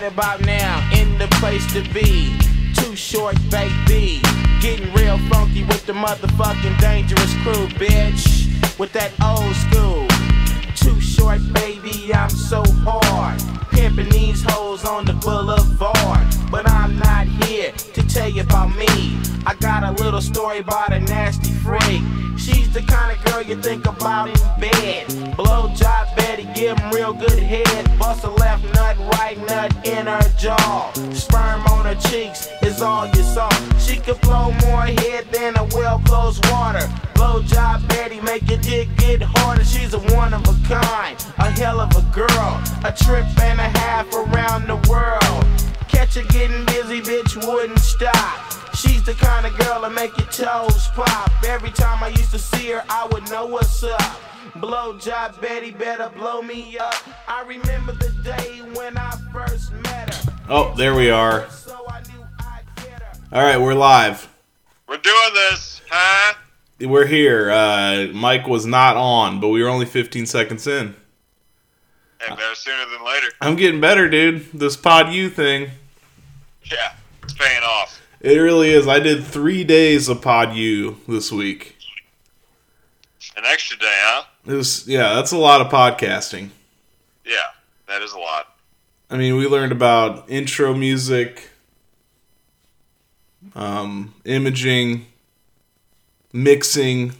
Right about now, in the place to be. Too short, baby. Getting real funky with the motherfucking dangerous crew, bitch. With that old school. Too short, baby, I'm so hard. Pimping these hoes on the boulevard. But I'm not here tell you about me. I got a little story about a nasty freak. She's the kind of girl you think about in bed. Blowjob Betty, give him real good head. Bust a left nut, right nut in her jaw. Sperm on her cheeks is all you saw. She could flow more head than a well closed water. Blowjob Betty, make your dick get harder. She's a one of a kind, a hell of a girl. A trip and a half around the world. Catch her getting busy, bitch wouldn't stop. She's the kind of girl that make your toes pop. Every time I used to see her, I would know what's up. Blowjob Betty better blow me up. I remember the day when I first met her. Oh, there we are. So I knew I'd get her. All right, we're live. We're doing this, huh? We're here. Uh, Mike was not on, but we were only 15 seconds in. Hey, better sooner than later. I'm getting better, dude. This Pod U thing. Yeah, it's paying off. It really is. I did three days of Pod U this week. An extra day, huh? It was, yeah, that's a lot of podcasting. Yeah, that is a lot. I mean, we learned about intro music, um, imaging, mixing,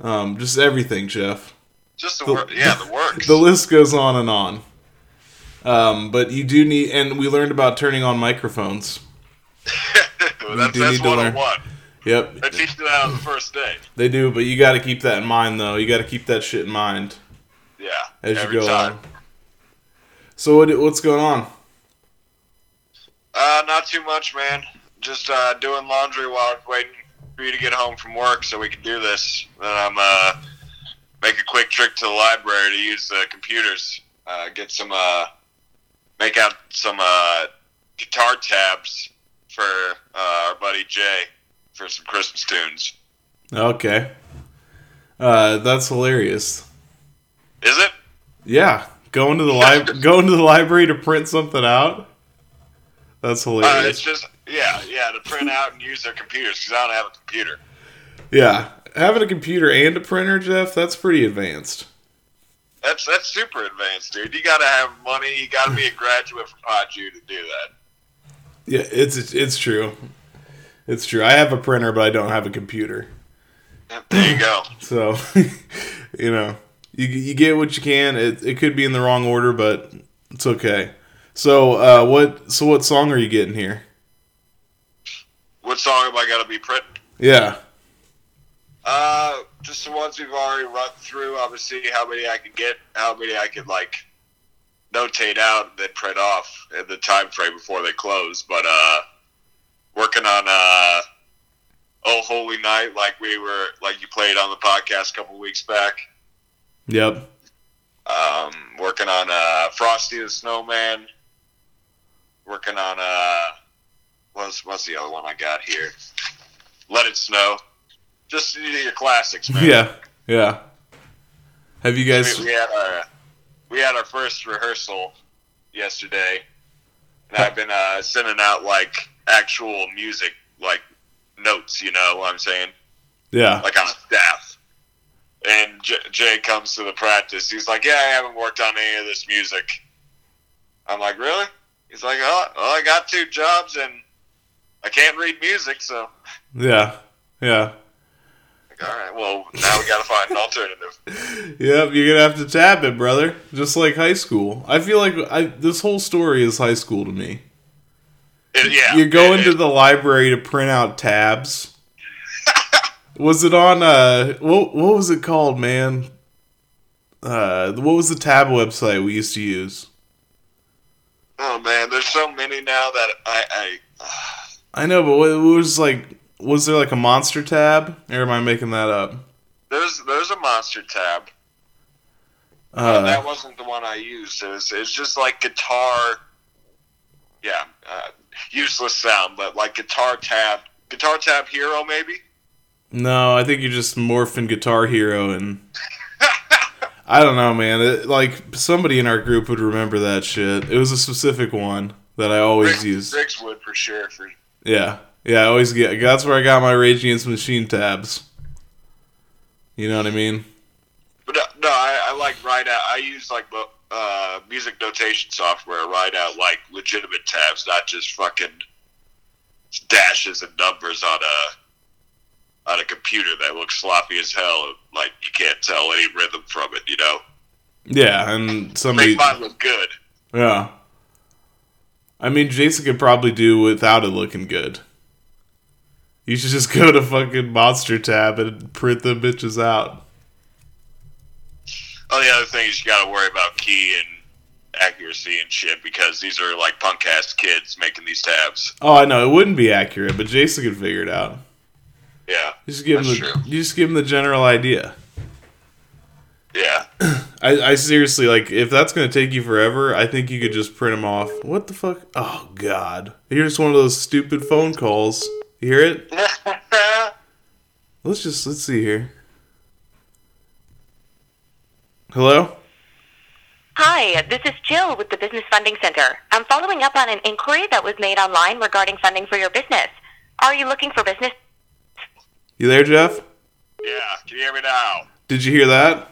um, just everything, Jeff. Just the, The- work. Yeah, the works. The list goes on and on. Um, but you do need, and we learned about turning on microphones. that's do that's learn. 101. Yep, They teach you that on the first day. they do, but you got to keep that in mind, though. You got to keep that shit in mind Yeah, as you go time. on. So what, what's going on? Uh, not too much, man. Just uh, doing laundry while waiting for you to get home from work so we can do this. Then I'm uh, make a quick trip to the library to use the computers. Uh, get some uh, make out some uh, guitar tabs for uh, our buddy Jay for some Christmas tunes. Okay, uh, that's hilarious. Is it? Yeah, going to the li- going to the library to print something out. That's Uh, hilarious. it's just yeah, yeah, to print out and use their computers because I don't have a computer. yeah, having a computer and a printer, Jeff, that's pretty advanced. That's that's super advanced, dude. You gotta have money. You gotta be a graduate from Pod U to do that. Yeah, it's it's true. It's true. I have a printer, but I don't have a computer. There you go. So, you know, you you get what you can. It it could be in the wrong order, but it's okay. So, uh, what so what song are you getting here? What song am I got to be printing? Yeah. Uh, just the ones we've already run through. Obviously, how many I could get, how many I could like notate out and then print off in the time frame before they close. But uh, working on uh, Oh Holy Night, like we were, like you played on the podcast a couple weeks back. Yep. Um, working on uh, Frosty the Snowman. Working on uh, what's what's the other one I got here? Let It Snow. Just your classics, man. Yeah. Yeah. Have you guys? We, we had our we had our first rehearsal yesterday and I've been uh, sending out like actual music, like notes. You know what I'm saying? Yeah. Like on staff. And J- Jay comes to the practice. He's like, "Yeah, I haven't worked on any of this music." I'm like, "Really?" He's like, "Oh, well, I got two jobs and I can't read music, so." Yeah. Yeah. Like, all right, well, now we got to find an alternative. Yep, you're gonna have to tab it, brother. Just like high school. I feel like I this whole story is high school to me. It- yeah, You're going it- to the library to print out tabs. was it on uh what what was it called, man? Uh what was the tab website we used to use? Oh man, there's so many now that I, I I know, but what, what was like was there like a monster tab? Or am I making that up? there's there's a monster tab. Uh, that wasn't the one I used. It it's just like guitar. Yeah, uh, useless sound, but like guitar tab, guitar tab hero maybe. No, I think you're just morphing Guitar Hero and I don't know, man. It, like somebody in our group would remember that shit. It was a specific one that I always Riggs, use. Riggs would for sure. For Yeah, yeah. I always get. That's where I got my Rage Against Machine tabs. You know what I mean? but no, no I, I like write out. I use like uh, music notation software. Write out like legitimate tabs, not just fucking dashes and numbers on a on a computer that looks sloppy as hell. Like you can't tell any rhythm from it. You know, Yeah, and somebody. make mine look good. Yeah. I mean, Jason could probably do without it looking good. You should just go to fucking Monster tab and print the bitches out. Oh, the other thing is you got to worry about key and accuracy and shit because these are like punk ass kids making these tabs. Oh, I know it wouldn't be accurate, but Jason could figure it out. Yeah, You just give him the, true. you just give him the general idea. yeah. I, I seriously like if that's gonna take you forever, I think you could just print them off. What the fuck? Oh god! Here's one of those stupid phone calls. You hear it? Let's just let's see here. Hello. Hi, this is Jill with the Business Funding Center. I'm following up on an inquiry that was made online regarding funding for your business. Are you looking for business? You there, Jeff? yeah. Can you hear me now? Did you hear that?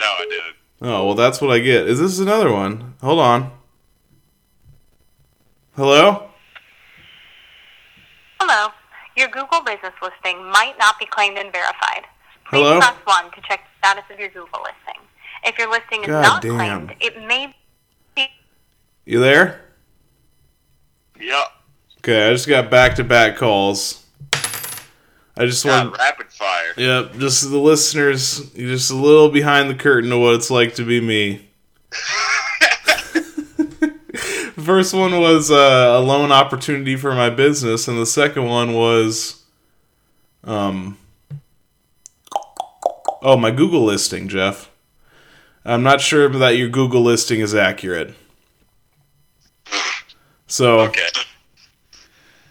No, I didn't. Oh well, that's what I get. Is this another one? Hold on. Hello. Hello. Your Google business listing might not be claimed and verified. Please Hello? press 1 to check the status of your Google listing. If your listing is God not damn. claimed, it may be You there? Yep. Okay, I just got back to back calls. I just want. rapid fire. Yep, just the listeners, you're just a little behind the curtain of what it's like to be me. First one was uh, a loan opportunity for my business, and the second one was, um, oh my Google listing, Jeff. I'm not sure that your Google listing is accurate. So, Okay.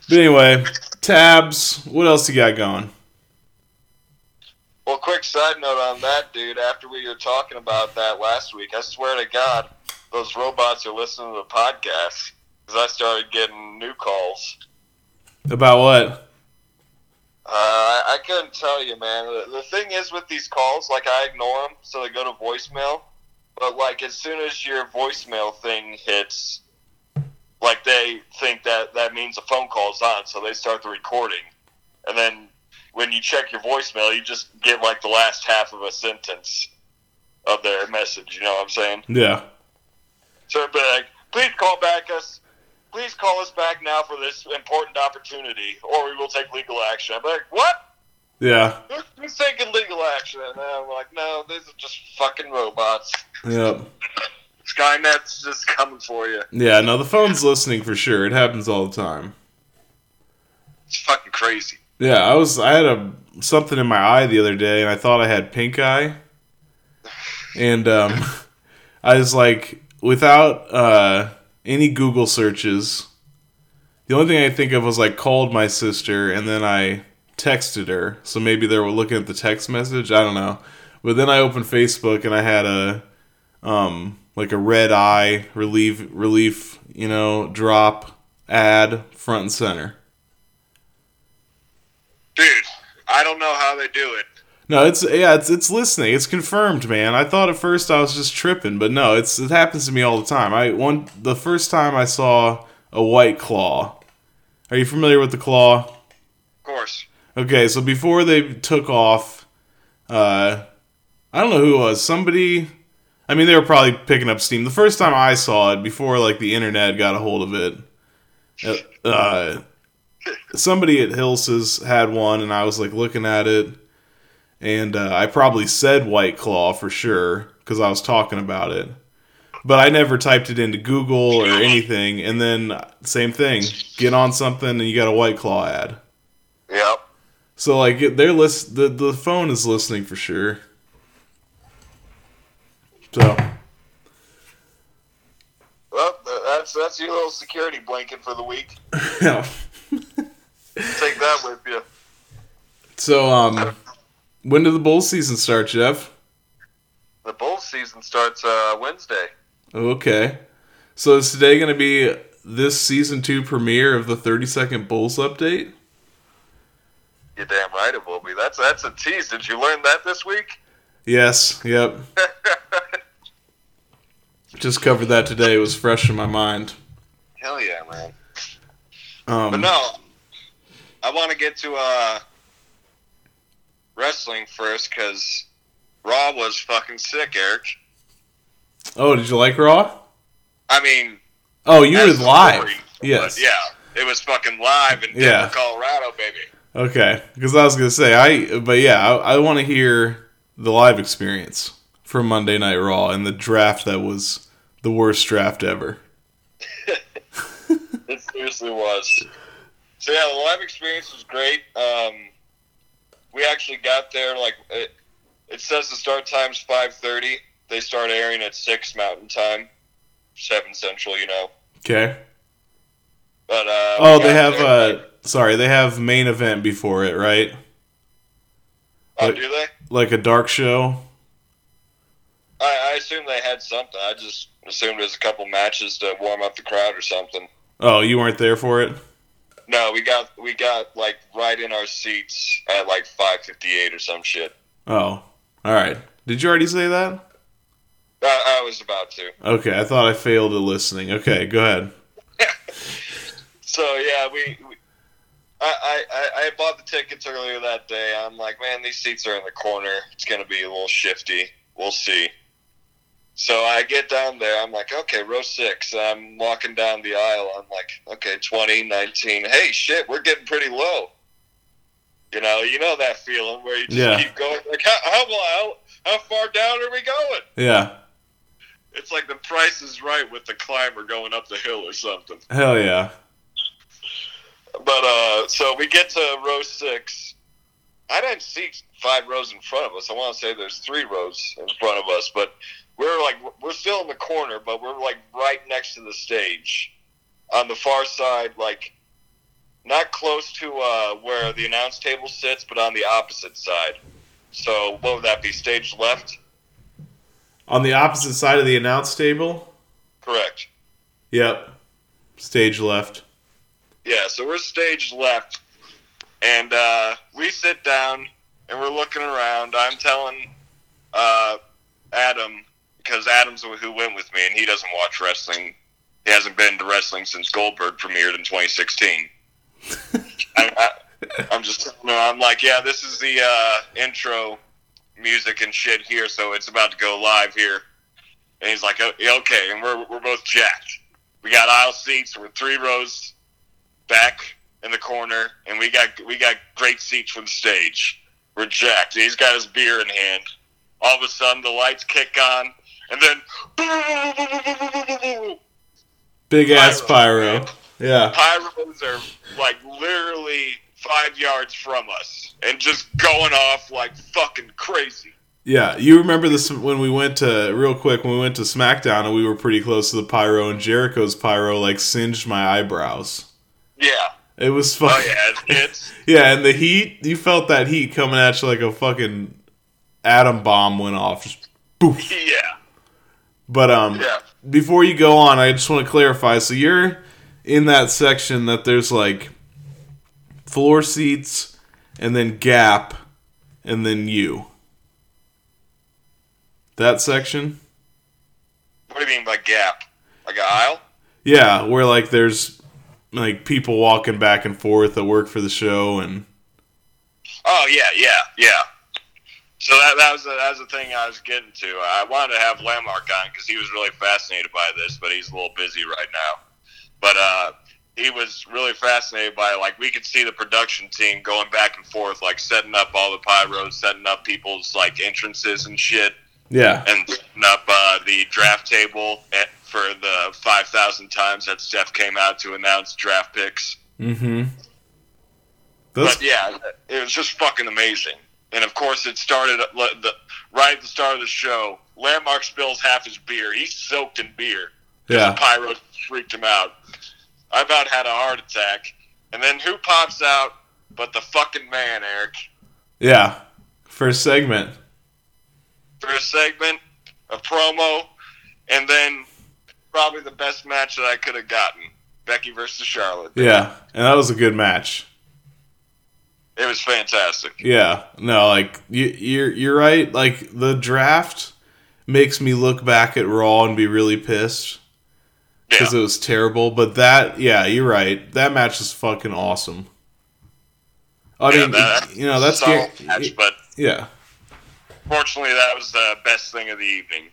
but anyway, tabs. What else you got going? Well, quick side note on that, dude. After we were talking about that last week, I swear to God, those robots are listening to the podcast because I started getting new calls. About what? Uh, I, couldn't tell you, man. The, the thing is with these calls, like I ignore them, so they go to voicemail. But like as soon as your voicemail thing hits, like they think that that means a phone call's on, so they start the recording, and then when you check your voicemail, you just get like the last half of a sentence of their message. You know what I'm saying? Yeah. So be like, please call back us. Please call us back now for this important opportunity, or we will take legal action. I'm like, what? Yeah. Who's- Who's taking legal action? And I'm like, no, these are just fucking robots. Yep. Skynet's just coming for you. Yeah, no, the phone's listening for sure. It happens all the time. It's fucking crazy. Yeah, I was I had a something in my eye the other day and I thought I had pink eye. And um I was like without uh any Google searches the only thing I think of was like called my sister and then I texted her. So maybe they were looking at the text message, I don't know. But then I opened Facebook and I had a um like a red eye relief relief, you know, drop ad front and center. Dude, I don't know how they do it. No, it's yeah, it's it's listening. It's confirmed, man. I thought at first I was just tripping, but no, it's it happens to me all the time. I one the first time I saw a white claw. Are you familiar with the claw? Of course. Okay, so before they took off, uh, I don't know who it was. Somebody, I mean, they were probably picking up steam. The first time I saw it, before like the internet got a hold of it, uh, somebody at Hills's had one, and I was like looking at it, and uh, I probably said White Claw for sure because I was talking about it. But I never typed it into Google or anything, and then same thing. Get on something and you got a White Claw ad. Yep. So like they're list the the phone is listening for sure. So Well, that's that's your little security blanket for the week. yeah. Take that with you. So um, when did the Bulls season start, Jeff? The Bulls season starts uh, Wednesday. Okay. So is today going to be this season two premiere of the thirty second Bulls update? You're damn right it will be. That's that's a tease. Did you learn that this week? Yes. Yep. Just covered that today. It was fresh in my mind. Hell yeah, man. Um, But no, I want to get to uh, wrestling first because Raw was fucking sick, Eric. Oh, did you like Raw? I mean, Oh, you were live. story, Yes. yeah, it was fucking live in Denver, Yeah. Colorado, baby. Okay, because I was gonna say I, but yeah, I, I want to hear the live experience from Monday Night Raw and the draft that was the worst draft ever. It seriously was. So yeah, the live experience was great. Um, we actually got there like it, it says the start time's five thirty. They start airing at six Mountain Time, seven Central. You know, Okay. but uh, Oh, they have there, uh, sorry, they have main event before it, right? Oh, do they? Like a dark show. I, I assume they had something. I just assumed it was a couple matches to warm up the crowd or something. Oh, you weren't there for it. No, we got we got like right in our seats at like five fifty eight or some shit. Oh, all right. Did you already say that? I, I was about to. Okay, I thought I failed at listening. Okay, go ahead. So yeah, we. we I, I, I- I bought the tickets earlier that day. I'm like, man, these seats are in the corner. It's gonna be a little shifty. We'll see. So I get down there. I'm like, okay, row six. I'm walking down the aisle. I'm like, okay, 20, 19. Hey, shit, we're getting pretty low. You know, you know that feeling where you just Yeah. keep going. Like, how, how, how, how far down are we going? Yeah. It's like the price is right with the climber going up the hill or something. Hell yeah. But uh, so we get to row six. I didn't see five rows in front of us. I want to say there's three rows in front of us, but we're like we're still in the corner, but we're like right next to the stage, on the far side, like not close to uh, where the announce table sits, but on the opposite side. So what would that be? Stage left? On the opposite side of the announce table. Correct. Yep. Stage left. Yeah, so we're stage left, and uh, we sit down and we're looking around. I'm telling uh, Adam because Adam's who went with me, and he doesn't watch wrestling. He hasn't been to wrestling since Goldberg premiered in 2016. I, I, I'm just, telling him, I'm like, yeah, this is the uh, intro music and shit here, so it's about to go live here. And he's like, "Oh, okay, and we're we're both jacked. We got aisle seats. We're three rows back in the corner, and we got we got great seats for the stage. We're jacked. He's got his beer in hand. All of a sudden, the lights kick on, and then Big ass Pyro. Yeah. pyros are like literally five yards from us, and just going off like fucking crazy. Yeah, you remember this when we went to real quick when we went to SmackDown and we were pretty close to the pyro and Jericho's pyro like singed my eyebrows. Yeah. It was Oh yeah, yeah, and the heat you felt that heat coming at you like a fucking atom bomb went off. Just poof. yeah. But um, Yeah. before you go on, I just want to clarify. So you're in that section that there's like floor seats, and then Gap, and then you. That section. What do you mean by gap? Like an aisle? Yeah, where like there's like people walking back and forth that work for the show and Oh yeah, yeah, yeah. So that that was the, that was the thing I was getting to. I wanted to have Landmark on because he was really fascinated by this, but he's a little busy right now. But uh, he was really fascinated by like we could see the production team going back and forth, like setting up all the pyros, setting up people's like entrances and shit, yeah. and setting up uh, the draft table at, for the five thousand times that Steph came out to announce draft picks. Mm-hmm. That's But yeah, it was just fucking amazing. And of course, it started the, right at the start of the show. Landmark spills half his beer. He's soaked in beer. Yeah. The pyro freaked him out. I about had a heart attack. And then who pops out but the fucking man, Eric? yeah. First segment. A segment, a promo, and then probably the best match that I could have gotten. Becky versus Charlotte. Yeah, and that was a good match. It was fantastic. Yeah, no, like you, you're you're right. Like the draft makes me look back at Raw and be really pissed because Yeah. it was terrible. But that, yeah, you're right. That match is fucking awesome. I Yeah, mean, that- you know, that's solid gar- match, but yeah. fortunately, that was the best thing of the evening.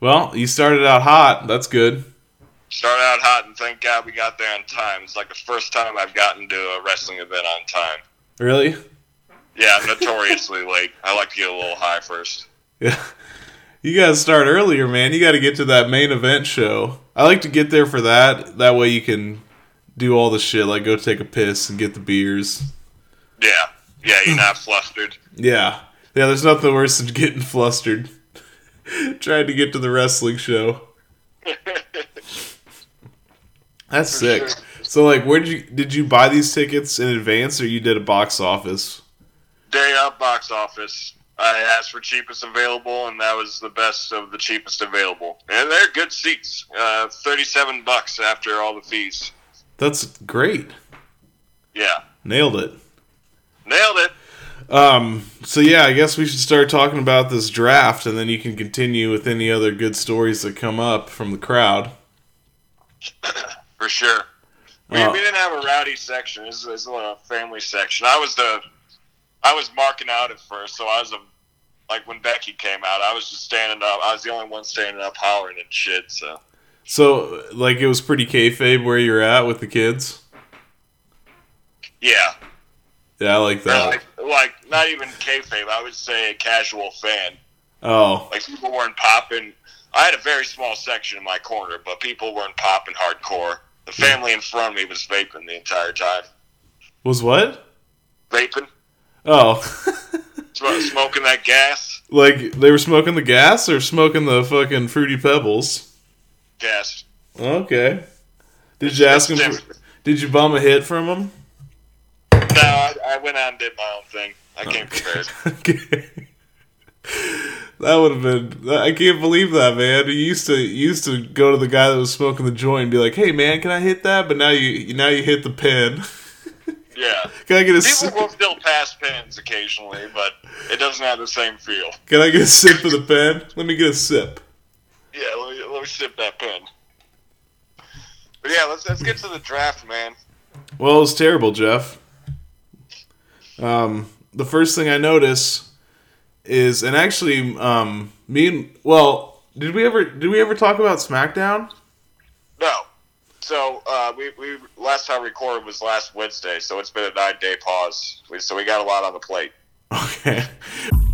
Well, you started out hot. That's good. Started out hot, and thank God we got there on time. It's like the first time I've gotten to a wrestling event on time. Really? Yeah, notoriously like I like to get a little high first. Yeah. You got to start earlier, man. You got to get to that main event show. I like to get there for that. That way you can do all the shit, like go take a piss and get the beers. Yeah, yeah, you're not flustered. Yeah. Yeah, there's nothing worse than getting flustered. Trying to get to the wrestling show. That's sick. So like where did you did you buy these tickets in advance or you did a box office? Day up box office. I asked for cheapest available, and that was the best of the cheapest available. And they're good seats. Uh, Thirty-seven bucks after all the fees. That's great. Yeah, Nailed it. nailed it. Um so yeah, I guess we should start talking about this draft and then you can continue with any other good stories that come up from the crowd. For sure. We, Oh. we didn't have a rowdy section. This was a family section. I was the, I was marking out at first, so I was a, like when Becky came out, I was just standing up. I was the only one standing up, hollering and shit. So So like it was pretty kayfabe where you're at with the kids. yeah, Yeah, I like that. like, like not even kayfabe. I would say a casual fan. Oh, Like people weren't popping. I had a very small section in my corner, but people weren't popping hardcore. The family in front of me was vaping the entire time. was what? Vaping, Oh, smoking that gas, like they were smoking the gas or smoking the fucking fruity pebbles. gas. Okay. Did you ask him? For, did you bum a hit from him? No, I, I went out and did my own thing. I came prepared. okay. That would have been. I can't believe that, man. You used to you used to go to the guy that was smoking the joint and be like, "Hey, man, can I hit that?" But now you now you hit the pen. Yeah. Can I get a People sip? will still pass pens occasionally, but it doesn't have the same feel. Can I get a sip of the pen? Let me get a sip. Yeah, let me, let me sip that pen. But yeah, let's let's get to the draft, man. Well, it was terrible, Jeff. Um, the first thing I notice is, and actually, um, me and well, did we ever did we ever talk about SmackDown? No. So uh, we we last time recorded was last Wednesday, so it's been a nine day pause. We, so we got a lot on the plate. Okay.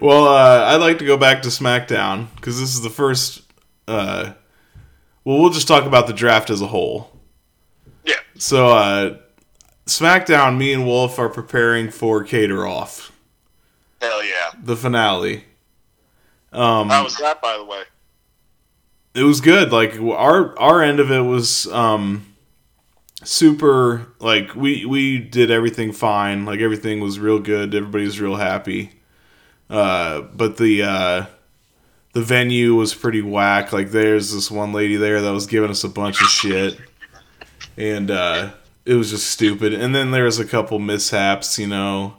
Well, uh, I'd like to go back to SmackDown because this is the first uh, well, we'll just talk about the draft as a whole. Yeah. So, uh, SmackDown, me and Wolf are preparing for Cater Off, Hell yeah. the finale. Um, How was that, by the way? it was good. Like our our end of it was um super like we we did everything fine. Like everything was real good. Everybody was real happy. Uh but the uh the venue was pretty whack. Like there's this one lady there that was giving us a bunch of shit. And uh it was just stupid. And then there was a couple mishaps, you know,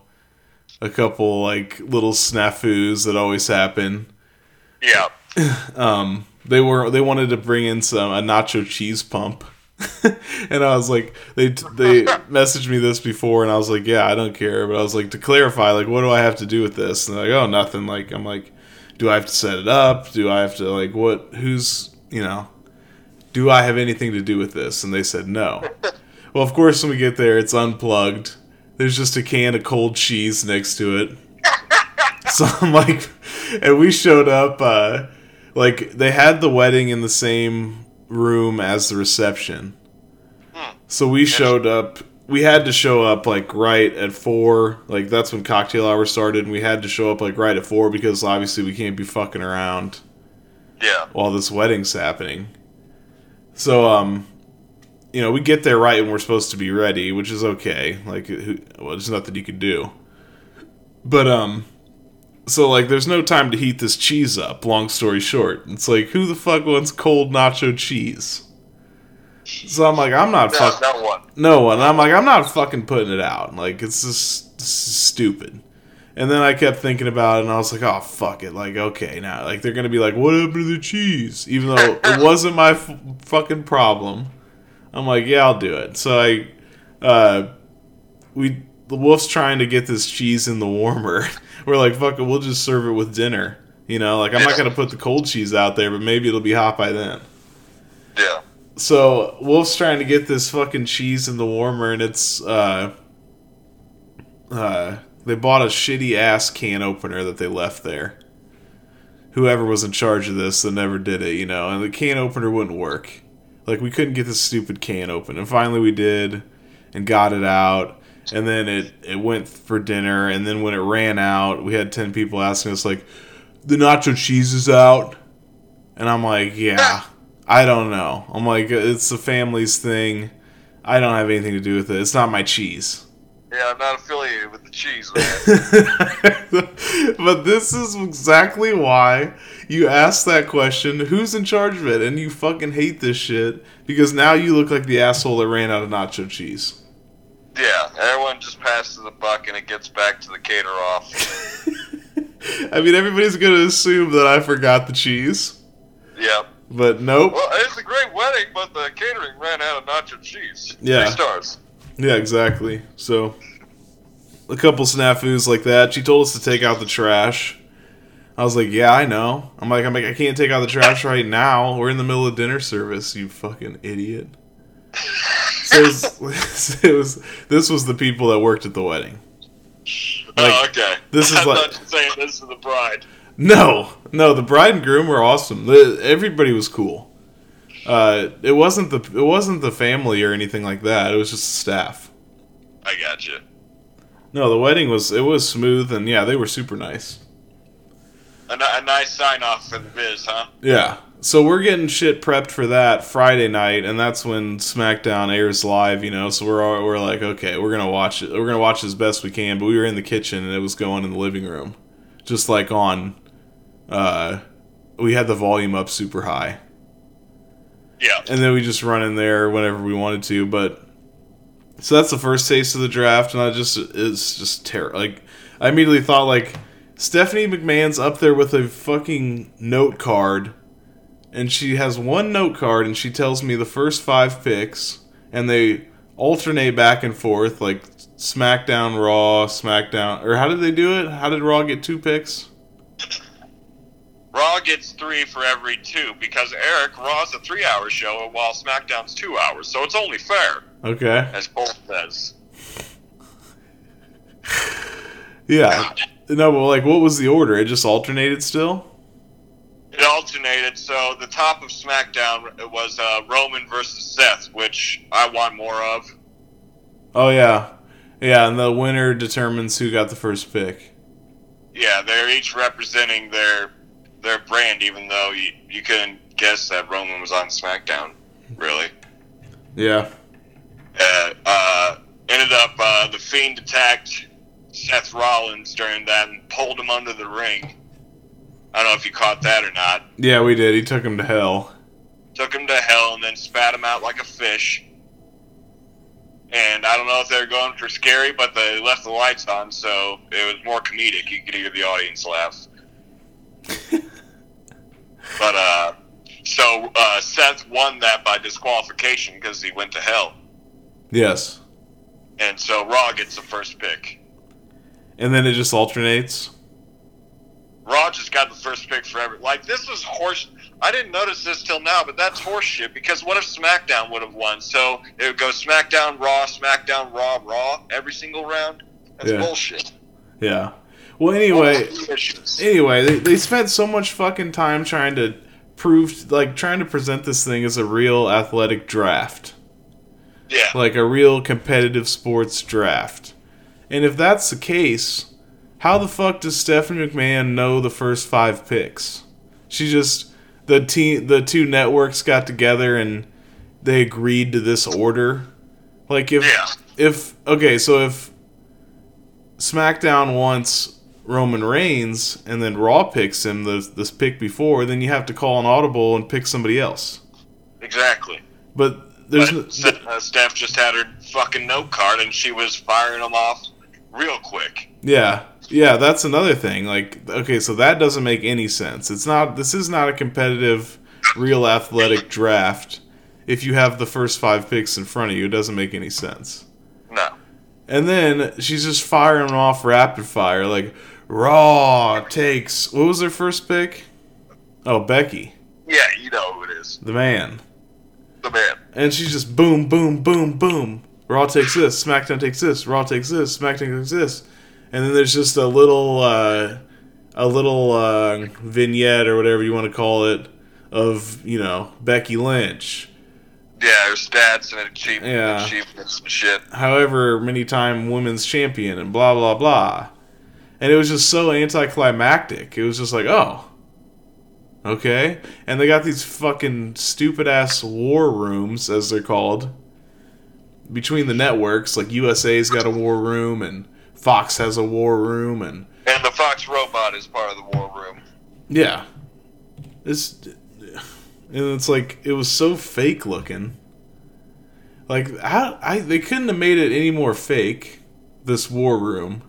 a couple like little snafus that always happen Yeah. um they were they wanted to bring in some a nacho cheese pump and i was like they they messaged me this before and i was like yeah i don't care. But i was like to clarify like what do i have to do with this? And they're like oh nothing. Like i'm like do i have to set it up? Do i have to like what who's you know do i have anything to do with this? And they said no. Well of course when we get there it's unplugged. There's just a can of cold cheese next to it. So I'm like, and we showed up. Uh, like they had the wedding in the same room as the reception. So we showed up. We had to show up like right at four. Like that's when cocktail hour started, and we had to show up like right at four because obviously we can't be fucking around Yeah. while this wedding's happening. So um, you know, we get there right when we're supposed to be ready, which is okay. Like, who, well, there's nothing you can do. But um, so like, there's no time to heat this cheese up. Long story short, it's like, who the fuck wants cold nacho cheese? So I'm like, I'm not No, fuck no one. no one. I'm like, I'm not fucking putting it out. Like, it's just stupid. And then I kept thinking about it, and I was like, oh fuck it. Like, okay, now like they're gonna be like, what happened to the cheese? Even though it wasn't my f- fucking problem. I'm like, yeah, I'll do it. So I, uh, we the wolf's trying to get this cheese in the warmer. We're like, fuck it, we'll just serve it with dinner. You know, like I'm not gonna put the cold cheese out there, but maybe it'll be hot by then. Yeah. So Wolf's trying to get this fucking cheese in the warmer, and it's uh, uh, they bought a shitty ass can opener that they left there. Whoever was in charge of this, that never did it, you know, and the can opener wouldn't work. Like we couldn't get this stupid can open, and finally we did, and got it out, and then it it went for dinner, and then when it ran out, we had ten people asking us like, the nacho cheese is out, and I'm like, yeah. I don't know. I'm like, it's the family's thing. I don't have anything to do with it. It's not my cheese. Yeah, I'm not affiliated with the cheese, man. but this is exactly why you asked that question who's in charge of it? And you fucking hate this shit because now you look like the asshole that ran out of nacho cheese. Yeah, everyone just passes the buck and it gets back to the cater off. I mean, everybody's going to assume that I forgot the cheese, yep. but nope. Well, it's a great wedding, but the catering ran out of nacho cheese. Yeah. Three stars. Yeah, exactly. So, a couple snafus like that. She told us to take out the trash. I was like, "Yeah, I know." I'm like, "I'm like, I can't take out the trash right now. We're in the middle of dinner service. You fucking idiot." So it was, it was this was the people that worked at the wedding. Like, oh, okay. this is I like- thought you were saying this to the bride. No, no, the bride and groom were awesome. The, everybody was cool. Uh, it wasn't the it wasn't the family or anything like that. It was just the staff. I got you. No, the wedding was it was smooth and yeah, they were super nice. A, a nice sign off for the biz, huh? Yeah. So we're getting shit prepped for that Friday night, and that's when SmackDown airs live. You know, so we're all, we're like, okay, we're gonna watch it. We're gonna watch as best we can. But we were in the kitchen, and it was going in the living room, just like on. Uh, we had the volume up super high, Yeah. and then we just run in there whenever we wanted to. But so that's the first taste of the draft, and I just it's just terrible. Like I immediately thought like Stephanie McMahon's up there with a fucking note card, and she has one note card, and she tells me the first five picks, and they alternate back and forth like SmackDown, Raw, SmackDown, or how did they do it? How did Raw get two picks? Raw gets three for every two because Eric Raw's a three-hour show while SmackDown's two hours, so it's only fair, Okay, as Cole says. yeah. No, but like, what was the order? It just alternated still. It alternated. So the top of SmackDown was uh, Roman versus Seth, which I want more of. Oh yeah, yeah, and the winner determines who got the first pick. Yeah, they're each representing their their brand, even though you, you couldn't guess that Roman was on SmackDown, really. Yeah. Uh, uh, ended up uh, the Fiend attacked Seth Rollins during that and pulled him under the ring. I don't know if you caught that or not. Yeah, we did. He took him to hell. Took him to hell and then spat him out like a fish. And I don't know if they were going for scary, but they left the lights on, so it was more comedic. You could hear the audience laugh. but uh, so uh, Seth won that by disqualification because he went to hell, Yes. and so Raw gets the first pick. And then it just alternates. Raw just got the first pick forever. Like this is horse. I didn't notice this till now, but that's horseshit. Because what if SmackDown would have won? So it would go SmackDown, Raw, SmackDown, Raw, Raw every single round. That's Yeah. bullshit. Yeah. Well, anyway, anyway, they, they spent so much fucking time trying to prove, like, trying to present this thing as a real athletic draft. Yeah. Like a real competitive sports draft. And if that's the case, how the fuck does Stephanie McMahon know the first five picks? She just the team the two networks got together and they agreed to this order. Like if Yeah. if okay, so if SmackDown wants Roman Reigns and then Raw picks him the this pick before, then you have to call an audible and pick somebody else. Exactly. But there's But no, uh, Steph just had her fucking note card, and she was firing them off real quick. Yeah. Yeah, that's another thing. Like, okay, so that doesn't make any sense. It's not, this is not a competitive, real athletic draft. If you have the first five picks in front of you, it doesn't make any sense. No. And then she's just firing them off rapid fire. Like, Raw takes, what was their first pick? Oh, Becky, Yeah, you know who it is. the man. The man. And she's just boom, boom, boom, boom. Raw takes this, SmackDown takes this, Raw takes this, SmackDown takes this, and then there's just a little, uh, a little uh, vignette or whatever you want to call it of you know Becky Lynch, Yeah, her stats and achieve- Yeah. achievements and shit. however many time women's champion, and blah blah blah, and it was just so anticlimactic. It was just like, oh, okay, and they got these fucking stupid ass war rooms as they're called between the networks. Like USA's got a war room, and Fox has a war room, and And the Fox robot is part of the war room. yeah, it's and it's like it was so fake looking. Like how I they couldn't have made it any more fake. This war room.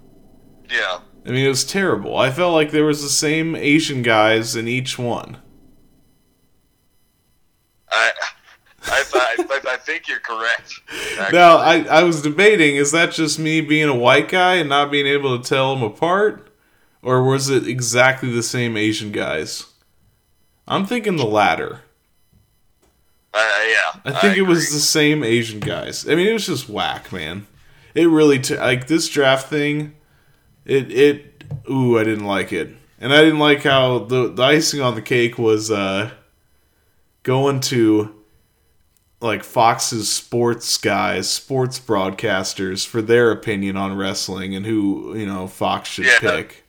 Yeah. I mean, it was terrible. I felt like there was the same Asian guys in each one. I, I, I think you're correct. actually. Now, I, I was debating, is that just me being a white guy and not being able to tell them apart? Or was it exactly the same Asian guys? I'm thinking the latter. I, yeah. I think it was the same Asian guys. I mean, it was just whack, man. It really, t- like, this draft thing, it, it, ooh, I didn't like it. And I didn't like how the, the icing on the cake was, uh, going to, like, Fox's sports guys, sports broadcasters for their opinion on wrestling and who, you know, Fox should Yeah. pick.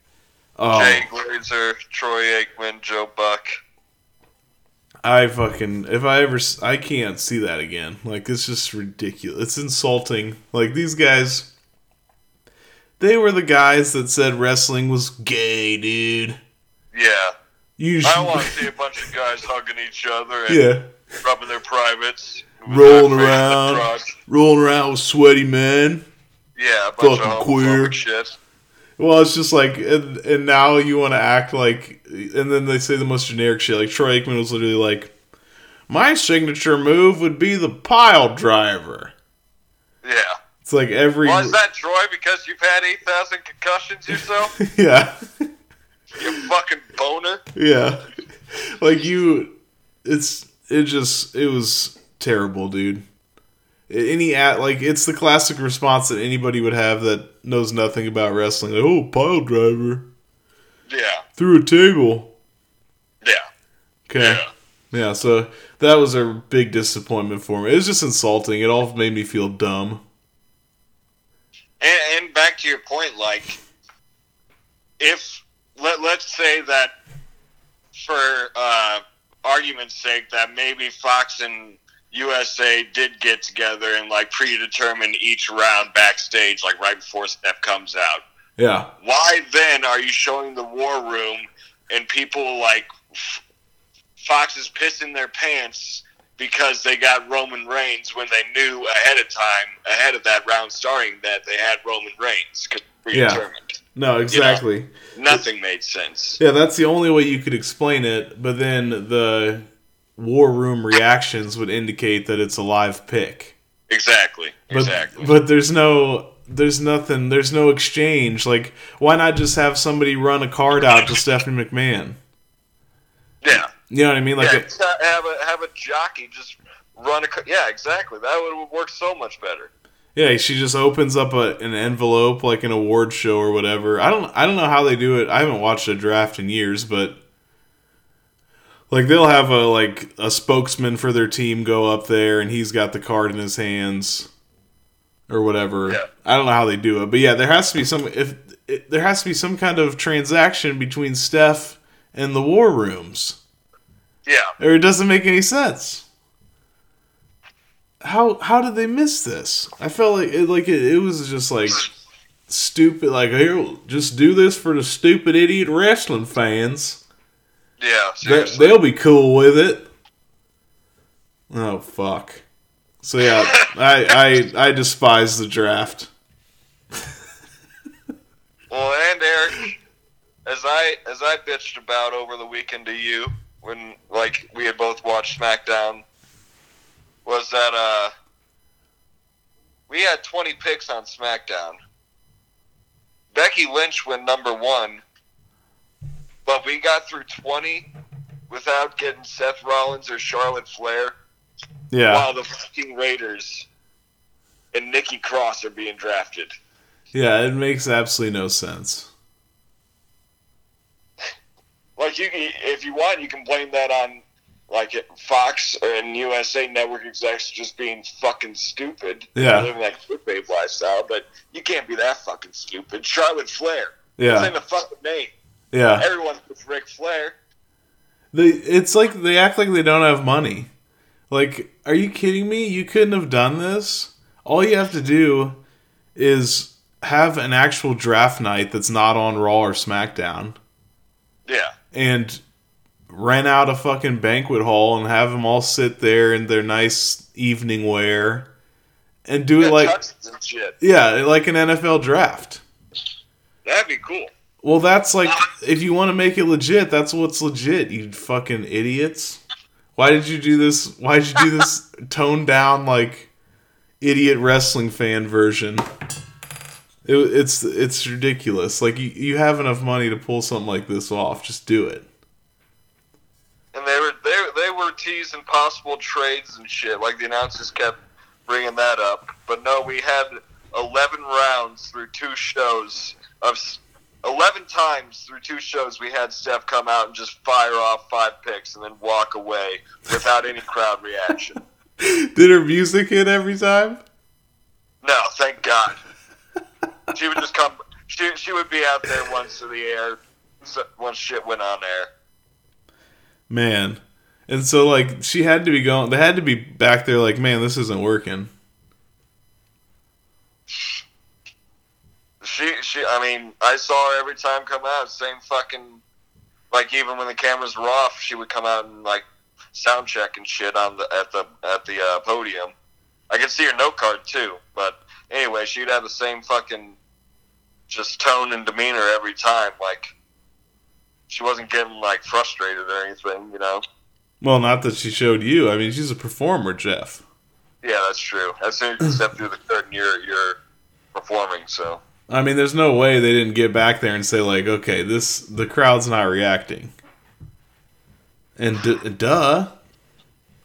Oh, Jay Glazer, Troy Aikman, Joe Buck. I fucking if I ever I can't see that again. Like it's just ridiculous. It's insulting. Like these guys they were the guys that said wrestling was gay, dude. Yeah. You I should, don't want to see a bunch of guys hugging each other and yeah, rubbing their privates. rolling their face in the around, rolling around with sweaty men. Yeah, a bunch Fucking of queer. shit. Well, it's just like, and, and now you want to act like, and then they say the most generic shit. Like Troy Aikman was literally like, "My signature move would be the pile driver." Yeah. It's like every Well, is that Troy because you've had 8,000 concussions yourself? yeah. you fucking boner? Yeah. Like you it's it just it was terrible, dude. Any at like it's the classic response that anybody would have that knows nothing about wrestling. Like, oh, pile driver Yeah. through a table. Yeah. Okay. Yeah. so that was a big disappointment for me. It was just insulting. It all made me feel dumb. And, and back to your point, like, if let let's say that for uh, argument's sake, that maybe Fox and USA did get together and like predetermine each round backstage, like right before Steph comes out. Yeah. Why then are you showing the war room and people like F- Fox is pissing their pants because they got Roman Reigns when they knew ahead of time, ahead of that round starting, that they had Roman Reigns 'cause Yeah. No, exactly. Nothing made sense. Yeah, that's the only way you could explain it. But then the war room reactions would indicate that it's a live pick. Exactly. But exactly. but there's no there's nothing there's no exchange. Like why not just have somebody run a card out to Stephanie McMahon? yeah. You know what I mean? Like yeah, a- have a have a jockey just run a. Yeah, exactly. That would work so much better. Yeah, she just opens up a, an envelope like an award show or whatever. I don't I don't know how they do it. I haven't watched a draft in years, but like they'll have a like a spokesman for their team go up there and he's got the card in his hands or whatever. Yeah. I don't know how they do it, but yeah, there has to be some if it, there has to be some kind of transaction between Steph and the war rooms. Yeah. Or it doesn't make any sense. How how did they miss this? I felt like it like it, it was just like stupid like here just do this for the stupid idiot wrestling fans. Yeah. they, they'll be cool with it. Oh fuck. So yeah, I I I despise the draft. Well, and Eric, as I as I bitched about over the weekend to you when like we had both watched SmackDown, was that uh we had 20 picks on SmackDown. Becky Lynch went number one, but we got through 20 without getting Seth Rollins or Charlotte Flair, Yeah. while the fucking Raiders and Nikki Cross are being drafted. Yeah, it makes absolutely no sense. Like you, can, if you want, you can blame that on like Fox and USA Network execs just being fucking stupid. Yeah. living that clickbait lifestyle. But you can't be that fucking stupid. Charlotte Flair. Yeah. It's in the fucking name. Yeah. Everyone with Ric Flair. They it's like they act like they don't have money. Like, are you kidding me? You couldn't have done this. All you have to do is have an actual draft night that's not on Raw or SmackDown Yeah. and rent out a fucking banquet hall and have them all sit there in their nice evening wear and do it like yeah, like an NFL draft. That'd be cool. Well, that's like uh, if you want to make it legit, that's what's legit. You fucking idiots. Why did you do this? Why did you do this toned down like idiot wrestling fan version? It, it's it's ridiculous. Like you, you have enough money to pull something like this off. Just do it. And they were they they were teasing possible trades and shit. Like the announcers kept bringing that up, but no, we had eleven rounds through two shows of eleven times through two shows. We had Steph come out and just fire off five picks and then walk away without any crowd reaction. Did her music hit every time? No, thank God. She would just come. She she would be out there once in the air. Once shit went on air. Man. And so like she had to be going they had to be back there like, man, this isn't working. She she I mean, I saw her every time come out, same fucking like even when the cameras were off, she would come out and like sound check and shit on the at the at the uh, podium. I could see her note card too, but anyway, she'd have the same fucking just tone and demeanor every time. Like she wasn't getting like frustrated or anything, you know. Well, not that she showed you. I mean, she's a performer, Jeff. Yeah, that's true. As soon as you step through the curtain, you're you're performing. So I mean, there's no way they didn't get back there and say like, okay, this the crowd's not reacting. And d- duh,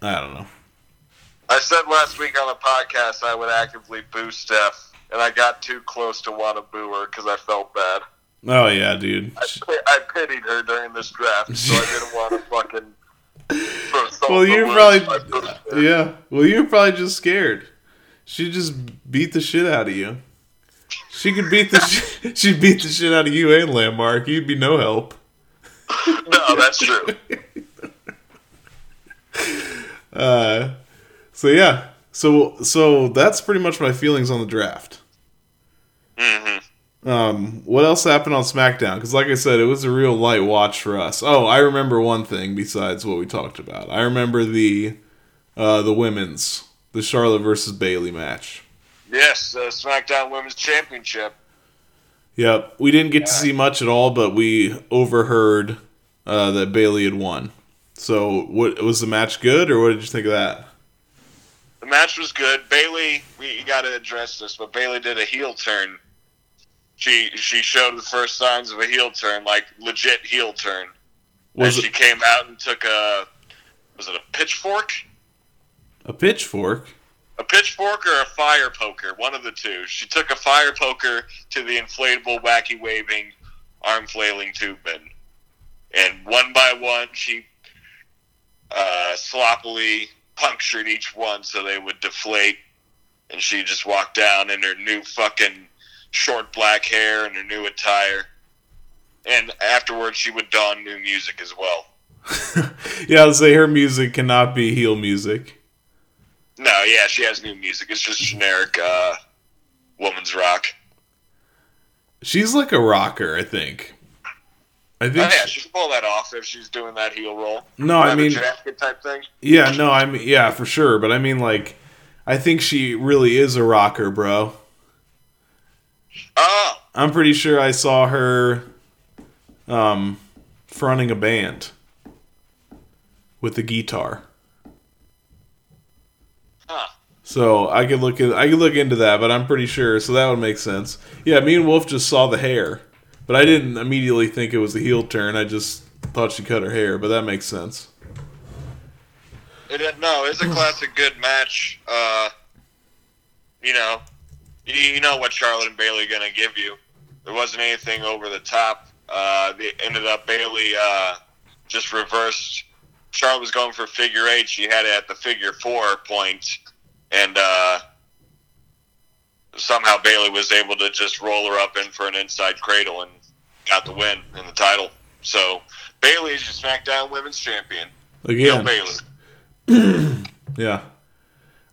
I don't know. I said last week on the podcast I would actively boo Steph, and I got too close to want to boo her because I felt bad. Oh yeah, dude. I, I pitied her during this draft, so I didn't want to fucking well, you're probably yeah. Well, you're probably just scared. She just beat the shit out of you. She could beat the sh- she beat the shit out of you and Landmark. You'd be no help. no, that's true. Uh, so yeah, so so that's pretty much my feelings on the draft. Mm-hmm. Um, what else happened on SmackDown? Because like I said, it was a real light watch for us. Oh, I remember one thing besides what we talked about. I remember the uh, the women's the Charlotte versus Bayley match. Yes, uh, SmackDown Women's Championship. Yep, we didn't get to see much at all, but we overheard uh, that Bayley had won. So, what was the match good, or what did you think of that? The match was good. Bayley, we got to address this, but Bayley did a heel turn. She she showed the first signs of a heel turn, like legit heel turn. Was and it she came out and took a was it a pitchfork? a pitchfork? A pitchfork or a fire poker, one of the two. She took a fire poker to the inflatable, wacky waving, arm flailing tube bin. And one by one, she uh, sloppily punctured each one so they would deflate. And she just walked down in her new fucking short black hair and her new attire. And afterwards, she would don new music as well. Yeah, I'll say her music cannot be heel music. No, yeah, she has new music. It's just generic uh, woman's rock. She's like a rocker, I think. I Oh, think. yeah, she- she can pull that off if she's doing that heel roll. No, I mean- jacket type thing. yeah, no, I mean, yeah, for sure. But I mean, like, I think she really is a rocker, bro. Oh, I'm pretty sure I saw her, um, fronting a band with the guitar. huh. So I could look at I could look into that, but I'm pretty sure. So that would make sense. Yeah, me and Wolf just saw the hair, but I didn't immediately think it was a heel turn. I just thought she cut her hair, but that makes sense. It, no, it's a classic good match. Uh, you know, you, you know what Charlotte and Bayley are gonna give you. There wasn't anything over the top. Uh, they ended up Bayley uh, just reversed. Charlotte was going for figure eight. She had it at the figure four point, and uh, somehow Bayley was able to just roll her up in for an inside cradle and got the win in the title. So Bayley is your SmackDown Women's Champion. Again, Bailey. yeah.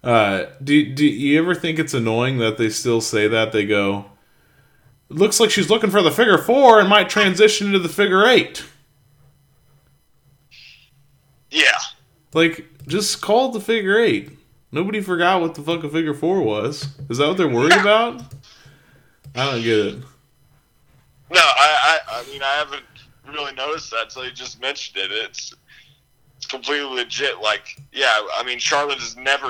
Uh, do do you ever think it's annoying that they still say that? They go, looks like she's looking for the figure four and might transition into the figure eight. Yeah. Like, just call it the figure eight. Nobody forgot what the fuck a figure four was. Is that what they're worried about? I don't get it. No, I, I, I mean, I haven't really noticed that until you just mentioned it. It's, it's completely legit. Like, yeah, I mean, Charlotte has never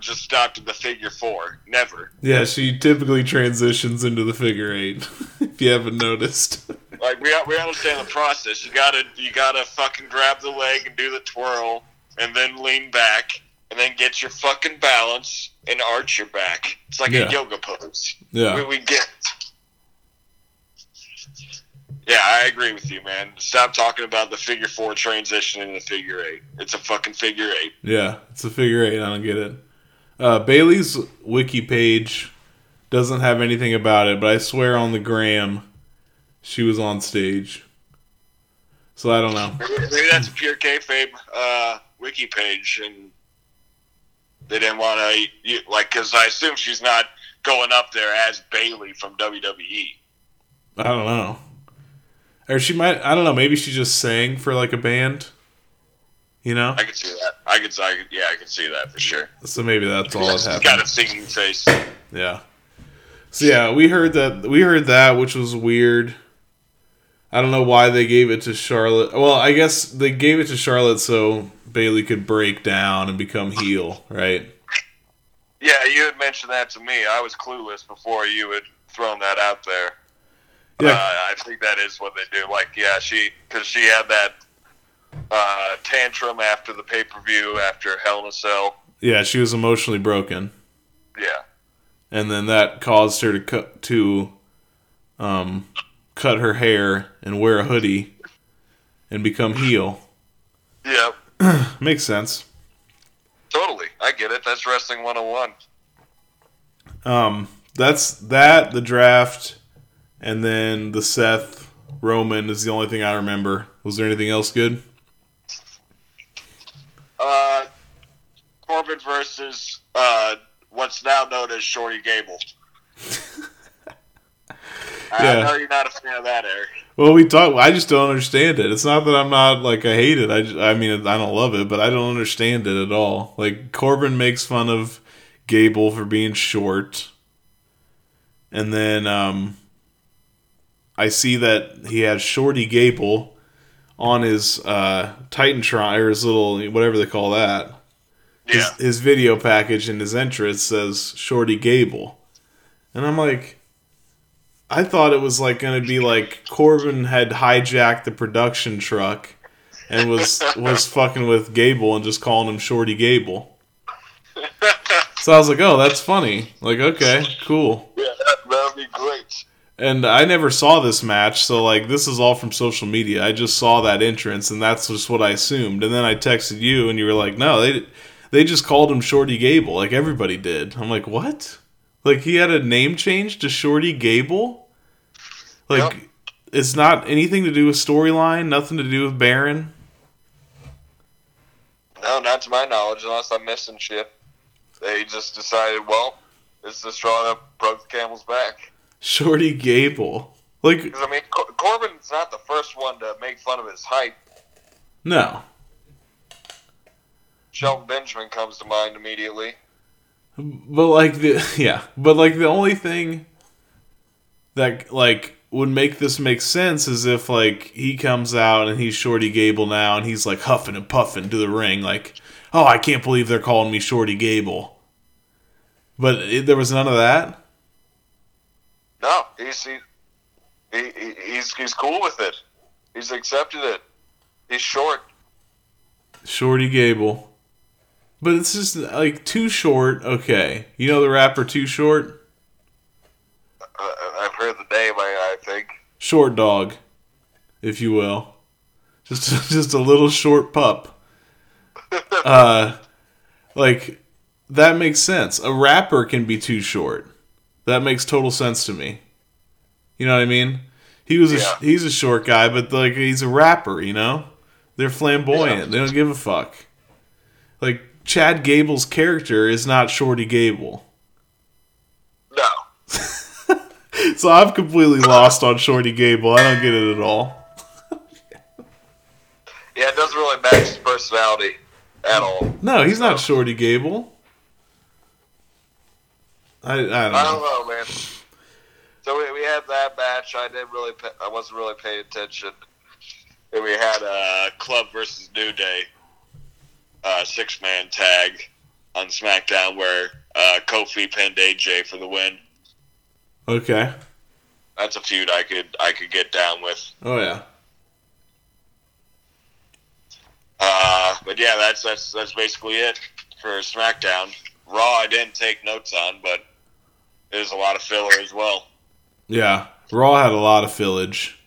Just stopped at the figure four. Never. Yeah, she typically transitions into the figure eight. if you haven't noticed. Like we we understand the process. You gotta you gotta fucking grab the leg and do the twirl, and then lean back, and then get your fucking balance and arch your back. It's like Yeah. a yoga pose. Yeah. we, we get. Yeah, I agree with you, man. Stop talking about the figure four transition in the figure eight. It's a fucking figure eight. Yeah, it's a figure eight. I don't get it. Uh, Bayley's wiki page doesn't have anything about it, but I swear on the gram she was on stage. So I don't know. Maybe that's a pure kayfabe uh, wiki page, and they didn't want to like because I assume she's not going up there as Bayley from. WWE. I don't know. Or she might. I don't know. Maybe she just sang for like a band. You know. I could see that. I could. I could yeah, I could see that for sure. So maybe that's all that happened. got a singing face. Yeah. So yeah, we heard that we heard that, which was weird. I don't know why they gave it to Charlotte. Well, I guess they gave it to Charlotte so Bayley could break down and become heel, right? Yeah, you had mentioned that to me. I was clueless before you had thrown that out there. Yeah. Uh, I think that is what they do. Like, yeah, she because she had that uh, tantrum after the pay per view after Hell in a Cell. Yeah, she was emotionally broken, Yeah, and then that caused her to cut to um cut her hair and wear a hoodie and become heel. yeah, Makes sense. totally. I get it. That's wrestling 101. Um, that's that the draft, and then the Seth Roman is the only thing I remember. Was there anything else good? Uh, Corbin versus uh, what's now known as Shorty Gable. I Yeah. know you're not a fan of that, Eric. Well, we talk. I just don't understand it. It's not that I'm not like I hate it. I, just, I mean I don't love it, but I don't understand it at all. Like Corbin makes fun of Gable for being short, and then um, I see that he has Shorty Gable on his uh, Titantron or his little whatever they call that. His, his video package and his entrance says Shorty Gable, and I'm like. I thought it was like going to be like Corbin had hijacked the production truck and was was fucking with Gable and just calling him Shorty Gable. So I was like, "Oh, that's funny." Like, okay, cool. Yeah, that, that would be great. And I never saw this match, so like this is all from social media. I just saw that entrance and that's just what I assumed. And then I texted you and you were like, "No, they they just called him Shorty Gable like everybody did." I'm like, "What?" Like he had a name change to Shorty Gable? Like it's not anything to do with storyline, nothing to do with Baron. No, not to my knowledge, unless I'm missing shit. They just decided, well, it's the straw that broke the camel's back. Shorty Gable. Like I mean, Cor- Corbin's not the first one to make fun of his height. no. Shelton Benjamin comes to mind immediately. But like the yeah, but like the only thing that like would make this make sense is if like he comes out and he's Shorty Gable now and he's like huffing and puffing to the ring like, "Oh, I can't believe they're calling me Shorty Gable." But it, there was none of that. No, he's he, he, he- he's he's cool with it. He's accepted it. He's short. Shorty Gable. But it's just like too short. Okay. You know the rapper Too Short? Uh, I've heard the name. I, I think. Short dog, if you will. Just just a little short pup. Uh like that makes sense. A rapper can be too short. That makes total sense to me. You know what I mean? He was a he's a short guy, but like he's a rapper, you know? They're flamboyant. They don't give a fuck. Like Chad Gable's character is not Shorty Gable. No. So I'm completely lost on Shorty Gable. I don't get it at all. Yeah, it doesn't really match his personality at all. No, he's not Shorty Gable. I I don't I know. don't know, man. So we, we had that match. I didn't really. Pay, I wasn't really paying attention. And we had uh, Club versus New Day, uh, six man tag on SmackDown where uh, Kofi pinned AJ for the win. Okay. That's a feud I could I could get down with. Oh yeah. Uh, but yeah, that's that's that's basically it for SmackDown. Raw, I didn't take notes on, but there's a lot of filler as well. Yeah. Raw had a lot of fillage.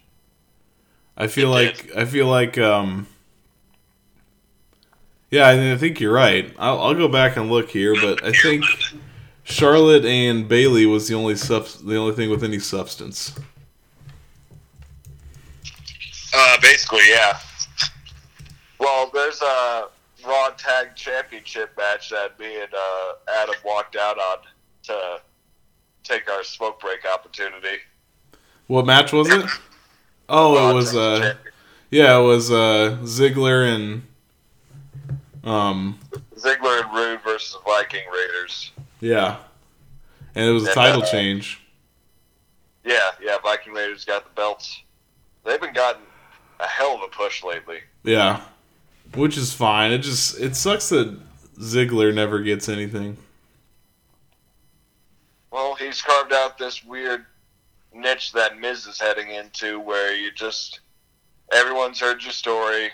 I feel It like I feel like um Yeah, I, I think you're right. I'll, I'll go back and look here, but I think Charlotte and Bayley was the only subs- the only thing with any substance. Uh, basically, yeah. Well, there's a Raw Tag Championship match that me and uh, Adam walked out on to take our smoke break opportunity. What match was it? Oh, it was uh, yeah, it was uh Ziggler and um Ziggler and Roode versus Viking Raiders. yeah, and it was a And, title uh, change. Yeah, yeah, Viking Raiders got the belts. They've been gotten a hell of a push lately. Yeah, which is fine. It just it sucks that Ziggler never gets anything. Well, he's carved out this weird niche that Miz is heading into where you just everyone's heard your story.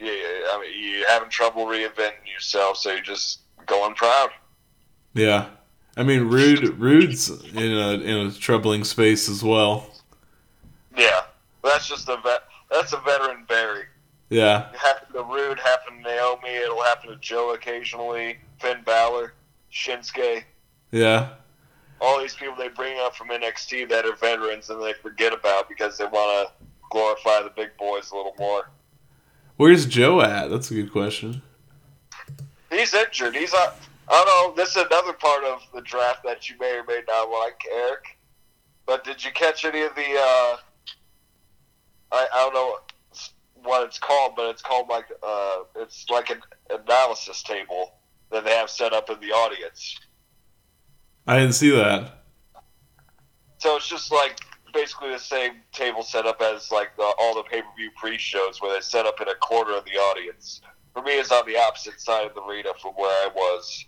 Yeah, I mean, you're having trouble reinventing yourself, so you're just going proud. Yeah, I mean Roode Roode's in a in a troubling space as well. Yeah, that's just a vet. That's a veteran Barry. Yeah, It happened to Roode, happened to Naomi. It'll happen to Joe occasionally. Finn Balor, Shinsuke. Yeah, all these people they bring up from NXT that are veterans and they forget about because they want to glorify the big boys a little more. Where's Joe at? That's a good question. He's injured. He's not. I don't know. This is another part of the draft that you may or may not like, Eric. But did you catch any of the? Uh, I, I don't know what it's called, but it's called like uh, it's like an analysis table that they have set up in the audience. I didn't see that. So it's just like basically the same table setup as like the, all the pay per view pre shows where they set up in a corner of the audience. For me, it's on the opposite side of the arena from where I was.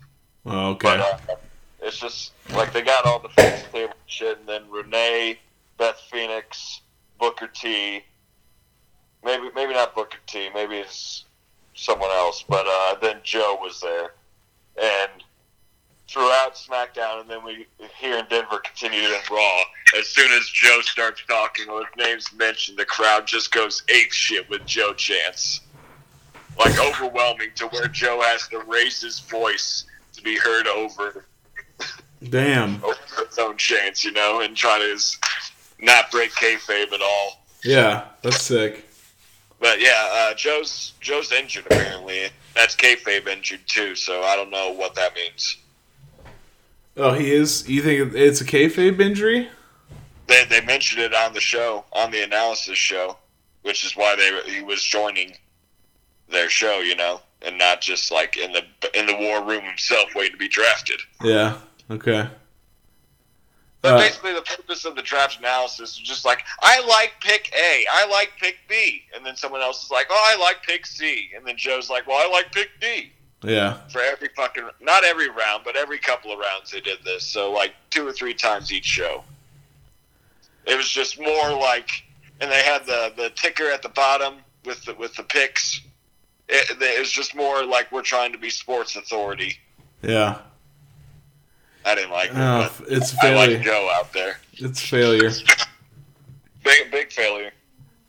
Oh, okay. But uh, it's just like they got all the fancy table shit, and then Renee, Beth Phoenix, Booker T. Maybe maybe not Booker T. Maybe it's someone else. But uh, then Joe was there, and throughout SmackDown, and then we here in Denver continued in Raw. As soon as Joe starts talking or his name's mentioned, the crowd just goes ape shit with Joe Chance, like overwhelming to where Joe has to raise his voice to be heard over Damn. over his own chants, you know, and try to not break kayfabe at all. Yeah, that's sick. But yeah, uh, Joe's Joe's injured apparently. That's kayfabe injured too, so I don't know what that means. Oh, he is. You think it's a kayfabe injury? They they mentioned it on the show, on the analysis show, which is why they he was joining their show, you know, and not just like in the in the war room himself waiting to be drafted. Yeah. Okay. But Uh, basically, the purpose of the draft analysis is just like, I like pick A, I like pick B, and then someone else is like, oh, I like pick C, and then Joe's like, well, I like pick D. Yeah. For every fucking, not every round, but every couple of rounds they did this. So like two or three times each show. It was just more like, and they had the the ticker at the bottom with the with the picks. It, it was just more like we're trying to be sports authority. Yeah. I didn't like it. Oh, but it's I like failure. Joe out there. It's failure. Big big failure.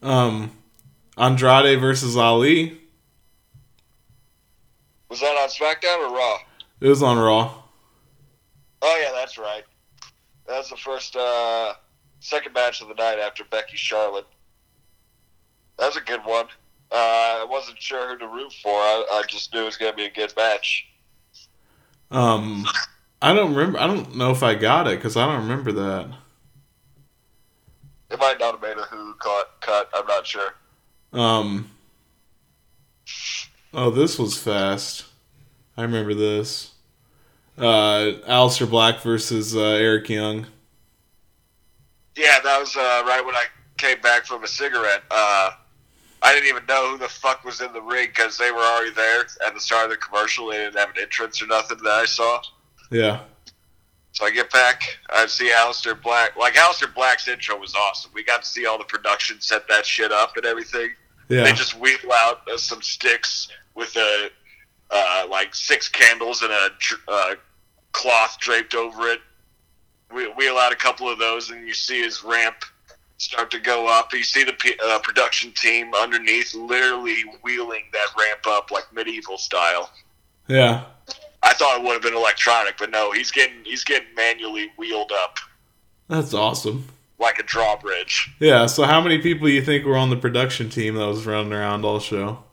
Um, Andrade versus Ali. Was that on SmackDown or Raw? It was on Raw. Oh yeah, that's right. That was the first, uh, second match of the night after Becky Charlotte. That was a good one. Uh, I wasn't sure who to root for. I, I just knew it was going to be a good match. Um, I don't remember. I don't know if I got it because I don't remember that. It might not have made a who cut. Cut. I'm not sure. Um. Oh, this was fast. I remember this. Uh, Aleister Black versus uh, Eric Young. Yeah, that was uh, right when I came back from a cigarette. Uh, I didn't even know who the fuck was in the ring because they were already there at the start of the commercial. They didn't have an entrance or nothing that I saw. Yeah. So I get back, I see Aleister Black. Like Aleister Black's intro was awesome. We got to see all the production set that shit up and everything. Yeah. They just wheel out uh, some sticks with a uh, like six candles and a uh, cloth draped over it. We wheel out a couple of those, and you see his ramp start to go up. You see the p- uh, production team underneath, literally wheeling that ramp up like medieval style. Yeah. I thought it would have been electronic, but no, he's getting he's getting manually wheeled up That's awesome. Like a drawbridge. Yeah. So, how many people do you think were on the production team that was running around all show?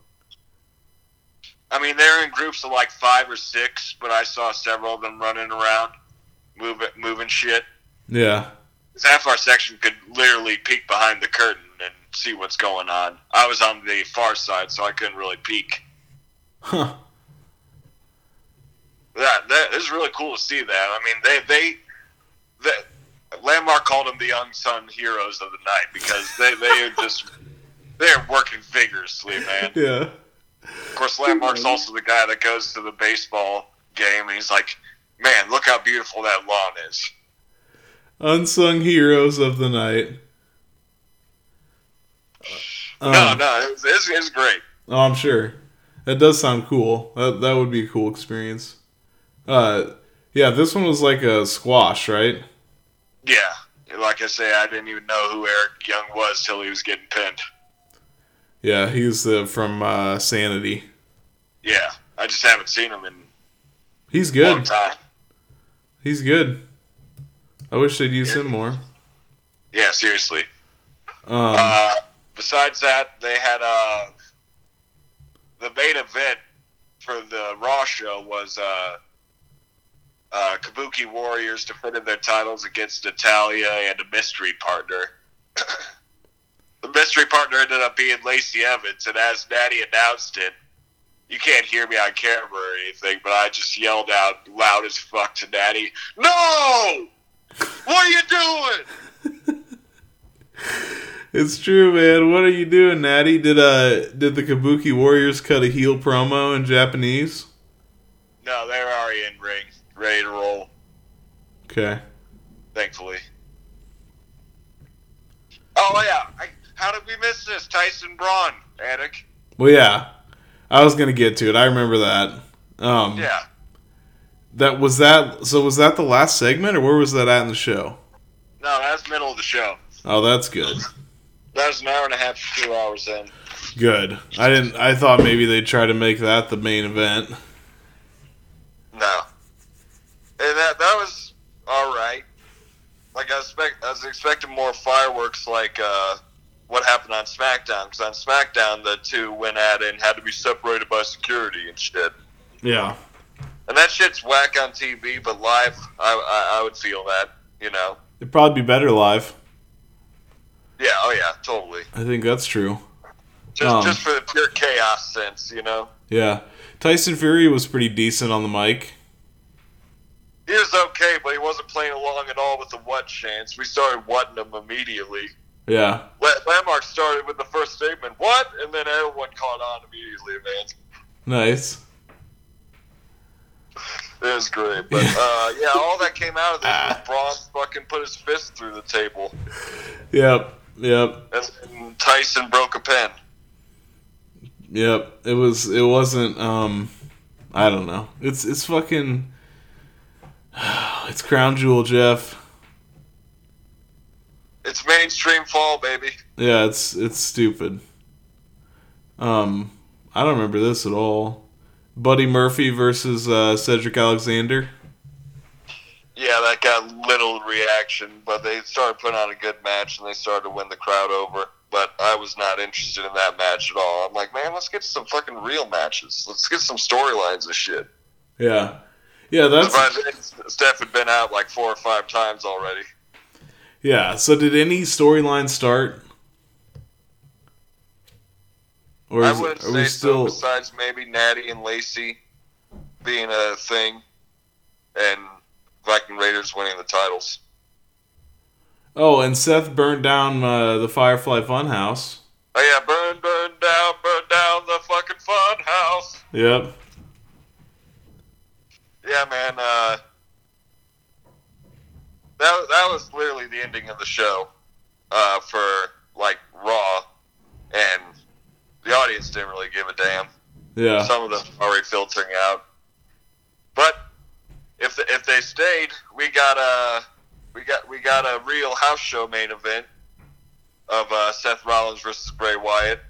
I mean, they're in groups of like five or six, but I saw several of them running around, moving, moving shit. Yeah. 'Cause half our section could literally peek behind the curtain and see what's going on. I was on the far side, so I couldn't really peek. Huh. That that is really cool to see that. I mean, they they the Landmark called them the unsung heroes of the night because they they are just they're working vigorously, man. Yeah. Of course, Landmark's also the guy that goes to the baseball game and he's like, "Man, look how beautiful that lawn is." Unsung heroes of the night. no, Um, no, it's, it's, it's great. Oh, I'm sure. That does sound cool. That that would be a cool experience. Uh, yeah, this one was like a squash, right? Yeah, like I say, I didn't even know who Eric Young was till he was getting pinned. Yeah, he's uh, from uh, Sanity. Yeah, I just haven't seen him in He's a long good. time. He's good. I wish they'd use him more. Yeah, seriously. Um, Uh, besides that, they had uh, the main event for the Raw show was uh, uh, Kabuki Warriors defended their titles against Natalya and a mystery partner. the mystery partner ended up being Lacey Evans, and as Natty announced it, you can't hear me on camera or anything, but I just yelled out loud as fuck to Natty, "No! What are you doing?" It's true, man. What are you doing, Natty? Did uh did the Kabuki Warriors cut a heel promo in Japanese? No, they're already in ring, ready to roll. Okay. Thankfully. Oh yeah, I, how did we miss this? Tyson Braun, Attic. Well, yeah. I was gonna get to it. I remember that. Um, Yeah, That was that. So was that the last segment, or where was that at in the show? no, that's middle of the show. Oh, that's good. That was an hour and a half to two hours in. Good. I didn't. I thought maybe they'd try to make that the main event. No, and that that was all right. Like I expect, I was expecting more fireworks, like uh, what happened on SmackDown. Because on SmackDown, the two went at it and had to be separated by security and shit. Yeah. And that shit's whack on TV, but live, I, I, I would feel that, you know. It'd probably be better live. Yeah, oh yeah, totally. I think that's true. Just Um, just for the pure chaos sense, you know. Yeah. Tyson Fury was pretty decent on the mic. He was okay, but he wasn't playing along at all with the what chance. We started whatting him immediately. Yeah. La- Landmark started with the first statement, what? And then everyone caught on immediately, man. Nice. It was great. But uh, yeah, all that came out of this was Braun fucking put his fist through the table. Yep. Yep. And, and Tyson broke a pen. Yep. It was. It wasn't. Um. I don't know. It's. It's fucking. It's crown jewel, Jeff. It's mainstream fall, baby. Yeah. It's. It's stupid. Um. I don't remember this at all. Buddy Murphy versus uh, Cedric Alexander. Yeah, that got little reaction, but they started putting on a good match and they started to win the crowd over. But I was not interested in that match at all. I'm like, man, let's get some fucking real matches. Let's get some storylines of shit. Yeah. Yeah. That's. Steph had been out like four or five times already. Yeah. So did any storyline start? Or I wouldn't are say we so. still? Besides maybe Natty and Lacey being a thing, and Viking Raiders winning the titles. Oh, and Seth burned down uh, the Firefly Funhouse. Oh yeah, burn, burn down, burn down the fucking fun house. Yep. Yeah, man. Uh, that that was literally the ending of the show uh, for like Raw, and the audience didn't really give a damn. Yeah. Some of them already filtering out, but if if they stayed, we got a we got we got a real house show main event of uh, Seth Rollins versus Bray Wyatt.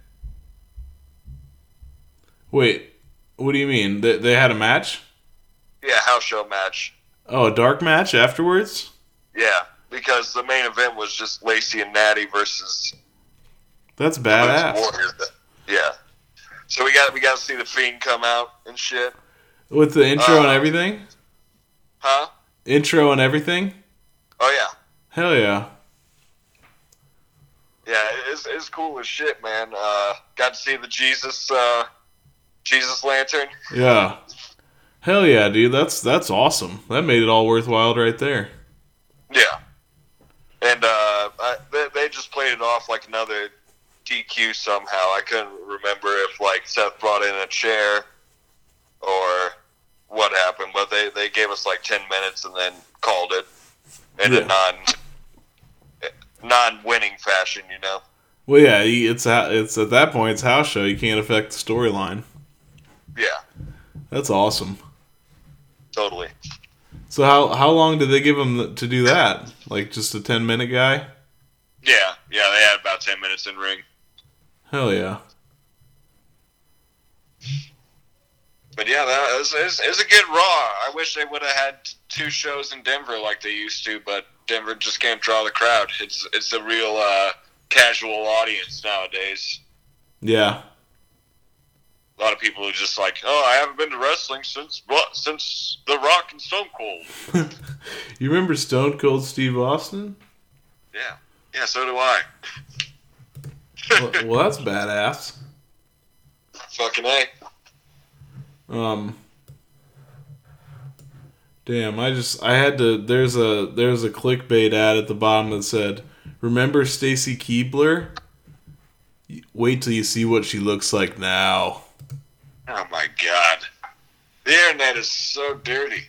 Wait, what do you mean? They, they had a match? Yeah, house show match. Oh, a dark match afterwards? Yeah, because the main event was just Lacey and Natty versus That's badass. Warriors. Yeah. So we got we got to see the fiend come out and shit, With the intro and Uh, everything? huh? Intro and everything? Oh yeah, Hell yeah. yeah. It's it's cool as shit, man. Uh, got to see the Jesus uh, Jesus lantern. Yeah. Hell yeah, dude. That's that's awesome. That made it all worthwhile right there. Yeah, and uh, I, they they just played it off like another DQ somehow. I couldn't remember if like Seth brought in a chair or what happened, but they they gave us like ten minutes and then called it in Yeah. a non non winning fashion, you know. Well, yeah, it's it's at that point it's house show. You can't affect the storyline. Yeah, That's awesome. Totally. So how how long did they give him to do that? Like just a ten minute guy? Yeah, yeah. They had about ten minutes in ring. Hell yeah. But yeah, that was, it was, it was a good Raw. I wish they would have had two shows in Denver like they used to, but Denver just can't draw the crowd. It's it's a real uh, casual audience nowadays. Yeah. A lot of people are just like, "Oh, I haven't been to wrestling since what? Since The Rock and Stone Cold." You remember Stone Cold Steve Austin? yeah, yeah. So do I. well, well, that's badass. Fucking a. Um. Damn, I just I had to. There's a there's a clickbait ad at the bottom that said, "Remember Stacy Keibler? Wait till you see what she looks like now." Oh my god, the internet is so dirty.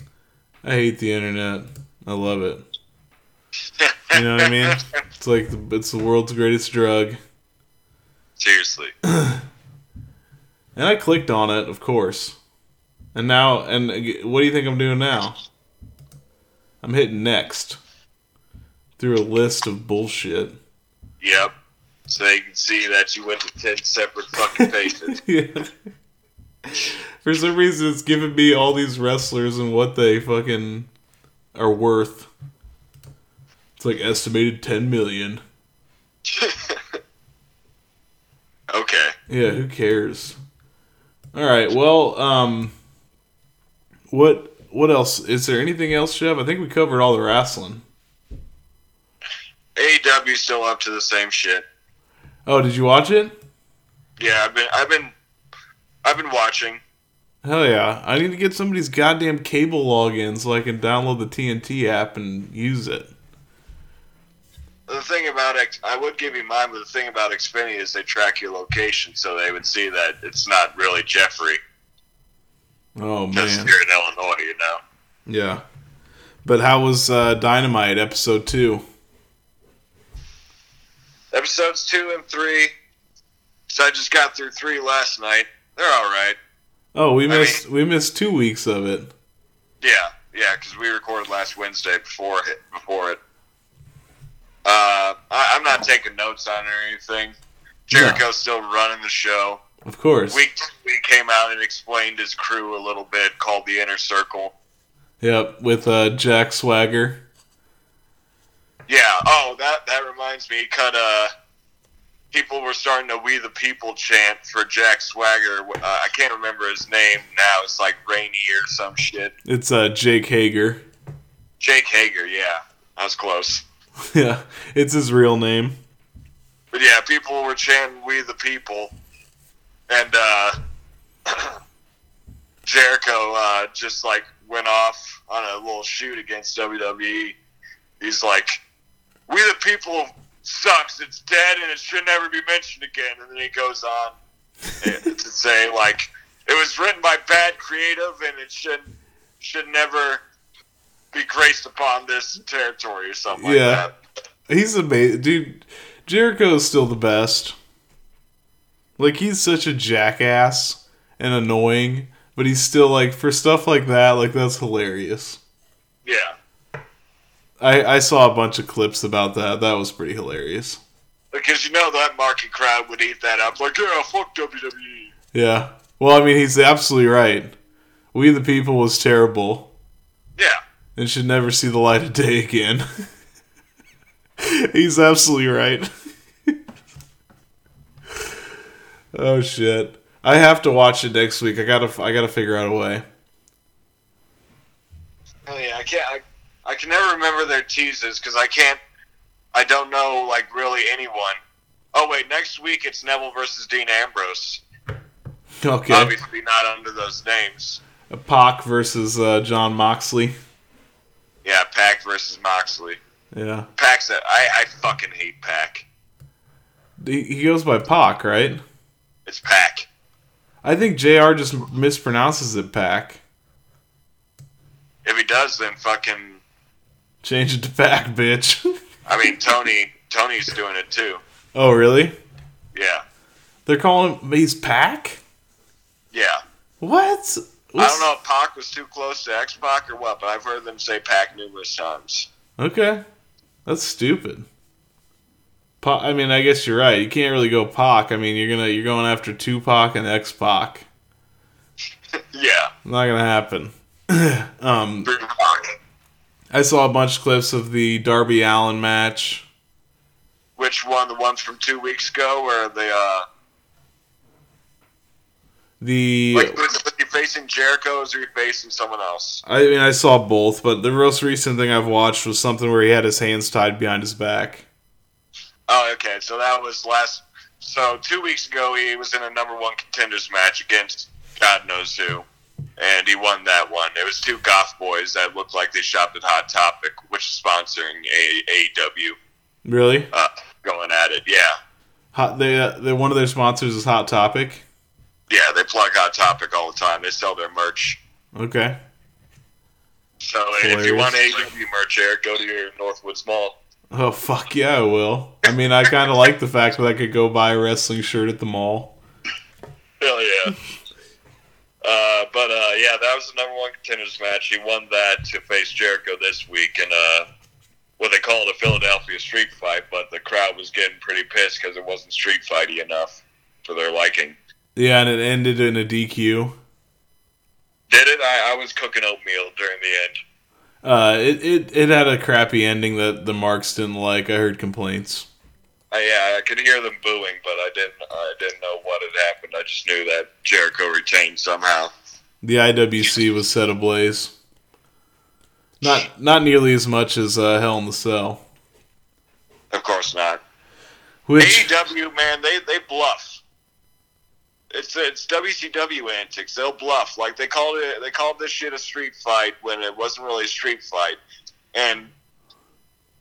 I hate the internet. I love it. You know what I mean? It's like the, it's the world's greatest drug. Seriously. And I clicked on it, of course. And now, and what do you think I'm doing now? I'm hitting next through a list of bullshit. Yep. So they can see that you went to ten separate fucking pages. yeah. For some reason, it's giving me all these wrestlers and what they fucking are worth. It's like estimated 10 million. okay. Yeah, who cares? All right. Well, um what what else? Is there anything else, Chef? I think we covered all the wrestling. AEW's still up to the same shit. Oh, did you watch it? Yeah, I've been I've been I've been watching. Hell yeah. I need to get somebody's goddamn cable login so I can download the TNT app and use it. The thing about X, I would give you mine, but the thing about Xfinity is they track your location, so they would see that it's not really Jeffrey. Oh man! Just here in Illinois, you know. Yeah. But how was uh, Dynamite episode 2? Episodes two and three. So I just got through three last night. They're all right. Oh, we I missed we missed 2 weeks of it. Yeah, yeah, because we recorded last Wednesday before it. Before it. Uh, I, I'm not taking notes on it or anything. Jericho's still running the show. Of course. Week two, he came out and explained his crew a little bit, called the Inner Circle. Yep, with uh, Jack Swagger. Yeah. Oh, that that reminds me. He cut. Uh, people were starting to "We the People" chant for Jack Swagger. Uh, I can't remember his name now. It's like Rainy or some shit. It's uh, Jake Hager. Jake Hager. Yeah, I was close. yeah, it's his real name. But yeah, people were chanting "We the People," and uh, Jericho uh, just like went off on a little shoot against WWE. He's like, "We the People sucks. It's dead, and it should never be mentioned again." And then he goes on to say like, "It was written by bad creative, and it should should never be graced upon this territory or something like yeah. that." He's amazing. Dude, Jericho is still the best. Like, he's such a jackass and annoying, but he's still, like, for stuff like that, like, that's hilarious. Yeah. I, I saw a bunch of clips about that. That was pretty hilarious. Because you know that market crowd would eat that up. Like, yeah, fuck WWE. Yeah. Well, I mean, he's absolutely right. We the People was terrible. Yeah. And should never see the light of day again. he's absolutely right. oh, shit. I have to watch it next week. I gotta I gotta figure out a way. Oh yeah, I can't. I, I can never remember their teases because I can't. I don't know like really anyone. Oh wait, next week it's Neville versus Dean Ambrose. Okay. Obviously not under those names. Pac versus uh, Jon Moxley. Yeah, Pac versus Moxley. Yeah. Pac's a, I, I fucking hate Pac. He, he goes by Pac, right? It's Pac. I think JR just mispronounces it Pac. If he does, then fucking. Change it to Pac, bitch. I mean, Tony. Tony's doing it too. oh, really? Yeah. They're calling him he's Pac? Yeah. What? I don't know if Pac was too close to X Pac or what, but I've heard them say Pac numerous times. Okay. That's stupid. Pac, I mean, I guess you're right. You can't really go Pac. I mean, you're gonna you're going after Tupac and X Pac. Yeah. Not gonna happen. um, I saw a bunch of clips of the Darby Allin match. Which one? The ones from two weeks ago, where they uh, The like was, he facing Jericho, or was he facing someone else? I mean, I saw both, but the most recent thing I've watched was something where he had his hands tied behind his back. Oh, okay. So that was last. So two weeks ago, he was in a number one contenders match against God knows who, and he won that one. It was two goth boys that looked like they shopped at Hot Topic, which is sponsoring AEW. Really? Uh, going at it, yeah, Hot. They, uh, they one of their sponsors is Hot Topic. yeah. They plug Hot Topic all the time. They sell their merch. Okay. So if you want AEW merch, Eric, go to your Northwoods Mall. Oh fuck yeah, I will. I mean, I kind of like the fact that I could go buy a wrestling shirt at the mall. Hell yeah. Uh, but uh, yeah, that was the number one contenders match. He won that to face Jericho this week, and uh, what they call it a Philadelphia street fight. But the crowd was getting pretty pissed because it wasn't street fighty enough for their liking. Yeah, and it ended in a DQ. Did it? I, I was cooking oatmeal during the end. Uh, it, it it had a crappy ending that the marks didn't like. I heard complaints. Uh, yeah, I could hear them booing, but I didn't. I didn't know what had happened. I just knew that Jericho retained somehow. The IWC was set ablaze. Not not nearly as much as uh, Hell in the Cell. Of course not. Which AEW, man, they they bluff. It's it's WCW antics. They'll bluff. Like they called it. They called this shit a street fight when it wasn't really a street fight. And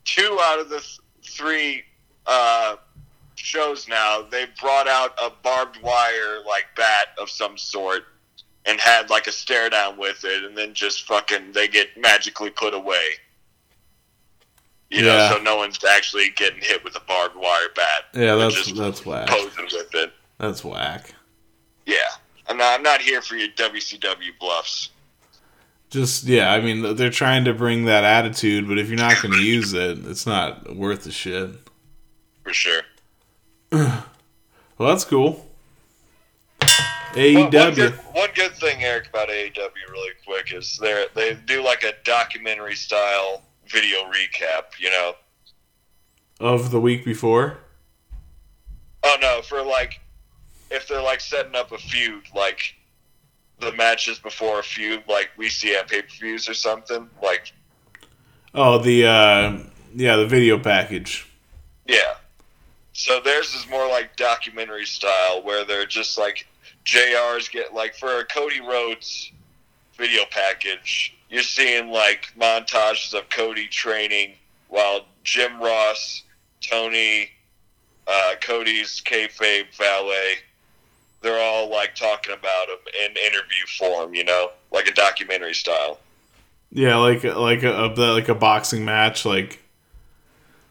two out of the th- three uh, shows now, they brought out a barbed wire like bat of some sort and had like a stare down with it, and then just fucking they get magically put away. You Yeah. know, so no one's actually getting hit with a barbed wire bat. yeah, that's just that's whack. posing with it. That's whack. Yeah, I'm not. I'm not here for your WCW bluffs. Just yeah, I mean they're trying to bring that attitude, but if you're not going to use it, it's not worth the shit. For sure. Well, that's cool. E One, one, AEW. good, one good thing, Eric, about AEW, really quick, is they they do like a documentary style video recap. You know, of the week before. oh no, for like if they're like setting up a feud, like the matches before a feud, like we see at pay per views or something. Like, Oh, the uh, yeah, the video package. yeah. So theirs is more like documentary style, where they're just like JRs get like for a Cody Rhodes video package, you're seeing like montages of Cody training while Jim Ross, Tony, uh, Cody's kayfabe valet, they're all like talking about him in interview form, you know, like a documentary style. Yeah, like like a, like a boxing match, like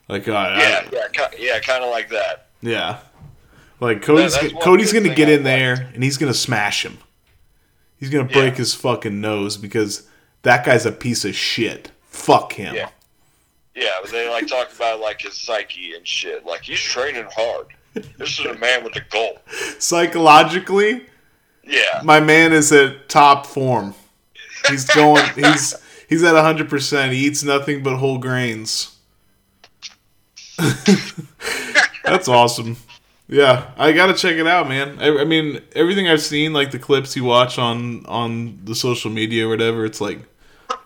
like uh, Yeah, yeah, yeah, kind of like that. yeah. Like Cody's one Cody's gonna get in there and he's gonna smash him. He's gonna break Yeah. his fucking nose because that guy's a piece of shit. Fuck him. Yeah. Yeah, they like talk about like his psyche and shit. Like he's training hard. This is a man with a goal. Psychologically, Yeah, my man is at top form. He's going. he's he's at hundred percent. He eats nothing but whole grains. That's awesome. Yeah, I gotta check it out, man. I, I mean, everything I've seen, like the clips you watch on on the social media or whatever, it's like,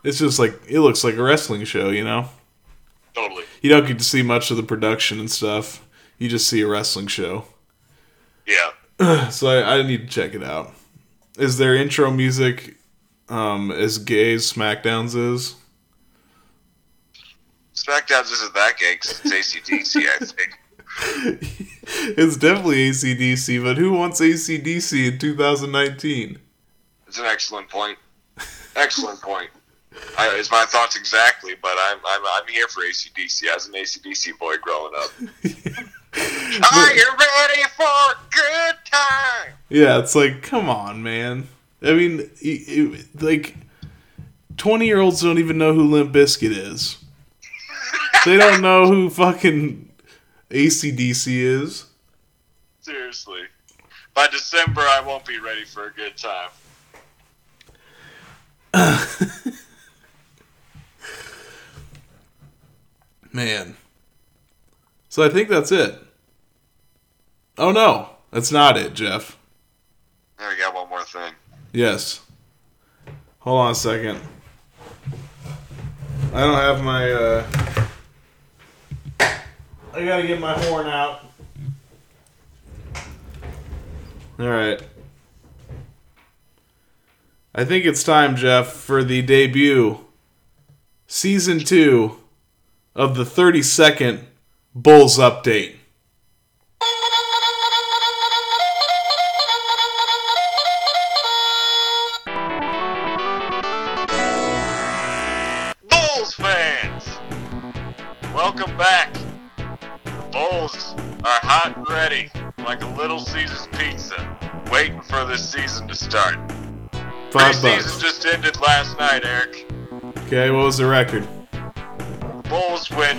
it's just like it looks like a wrestling show, you know. Totally. You don't get to see much of the production and stuff. You just see a wrestling show. Yeah. so I, I need to check it out. Is their intro music um, as gay as SmackDown's is? SmackDown's isn't that gay 'cause it's ACDC, I think. It's definitely ACDC, but who wants ACDC in 2019? It's an excellent point. Excellent point. I, it's my thoughts exactly, but I'm, I'm I'm here for ACDC. I was an ACDC boy growing up. Are you ready for a good time? Yeah, it's like, come on, man. I mean, y- y- like, 20 year olds don't even know who Limp Bizkit is. They don't know who fucking ACDC is. Seriously. By December, I won't be ready for a good time. Man. So I think that's it. Oh no, that's not it, Jeff. There, we got one more thing. Yes. Hold on a second. I don't have my, uh. I gotta get my horn out. Alright. I think it's time, Jeff, for the debut, season two of the 32nd Bulls update. Caesars pizza, waiting for this season to start. Five Preseason bucks. just ended last night, Eric. Okay, what was the record? The Bulls win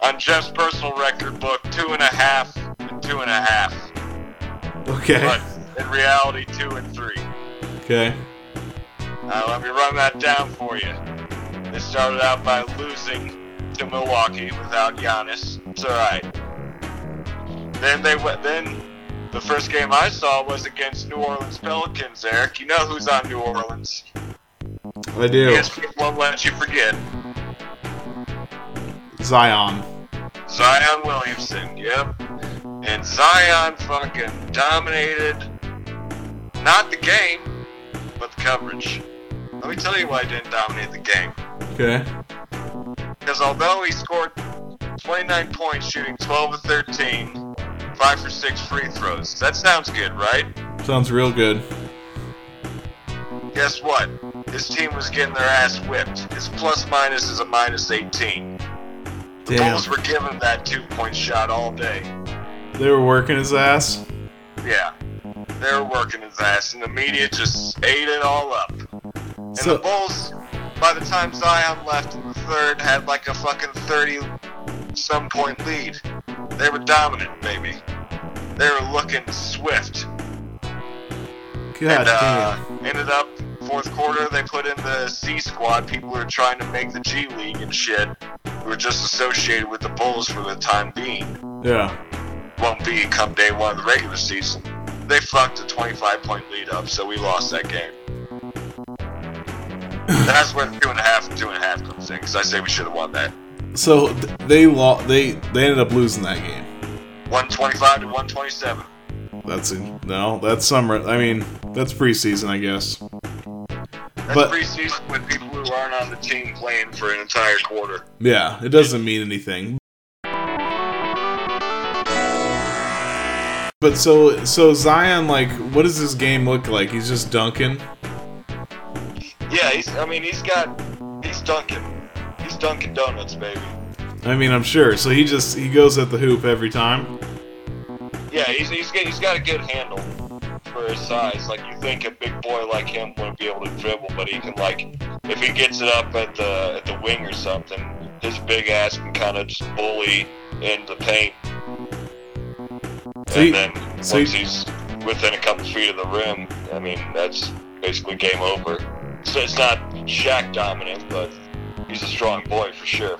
on Jeff's personal record book two and a half and two and a half, Okay. but in reality two and three. Okay. Uh, let me run that down for you. They started out by losing to Milwaukee without Giannis. It's all right. Then they went. Then the first game I saw was against New Orleans Pelicans. Eric, you know who's on New Orleans? I do. ESPN won't let you forget. Zion. Zion Williamson. Yep. And Zion fucking dominated. Not the game, but the coverage. Let me tell you why he didn't dominate the game. Okay. Because although he scored 29 points shooting 12 of 13, 5 for 6 free throws, that sounds good, right? Sounds real good. Guess what? His team was getting their ass whipped. His plus minus is a minus 18. The Damn. Bulls were giving that two point shot all day. They were working his ass. Yeah. They were working his ass, and the media just ate it all up. And So- the Bulls, by the time Zion left in the third, had like a fucking 30 some point lead. They were dominant, baby. They were looking swift. God and uh, ended up fourth quarter they put in the C squad, people who are trying to make the G League and shit, who are just associated with the Bulls for the time being. Yeah. Won't be come day one of the regular season. They fucked a 25 point lead up, so we lost that game. That's where two and a half and two and a half comes in, because I say we should have won that. So they lo- they they ended up losing that game. 125 to 127. That's in, no, that's summer. I mean, that's preseason, I guess. That's But- preseason with people who aren't on the team playing for an entire quarter. Yeah, it doesn't mean anything. But so so Zion, like, what does this game look like? He's just dunking. Yeah, he's. I mean, he's got. He's dunking. He's dunking donuts, baby. I mean, I'm sure. So he just he goes at the hoop every time. Yeah, he's he's got, he's got a good handle for his size. Like you think a big boy like him wouldn't be able to dribble, but he can like if he gets it up at the at the wing or something, his big ass can kind of just bully in the paint. So and he- then so once he- he's within a couple feet of the rim, I mean that's basically game over. So it's not Shaq dominant, but he's a strong boy for sure.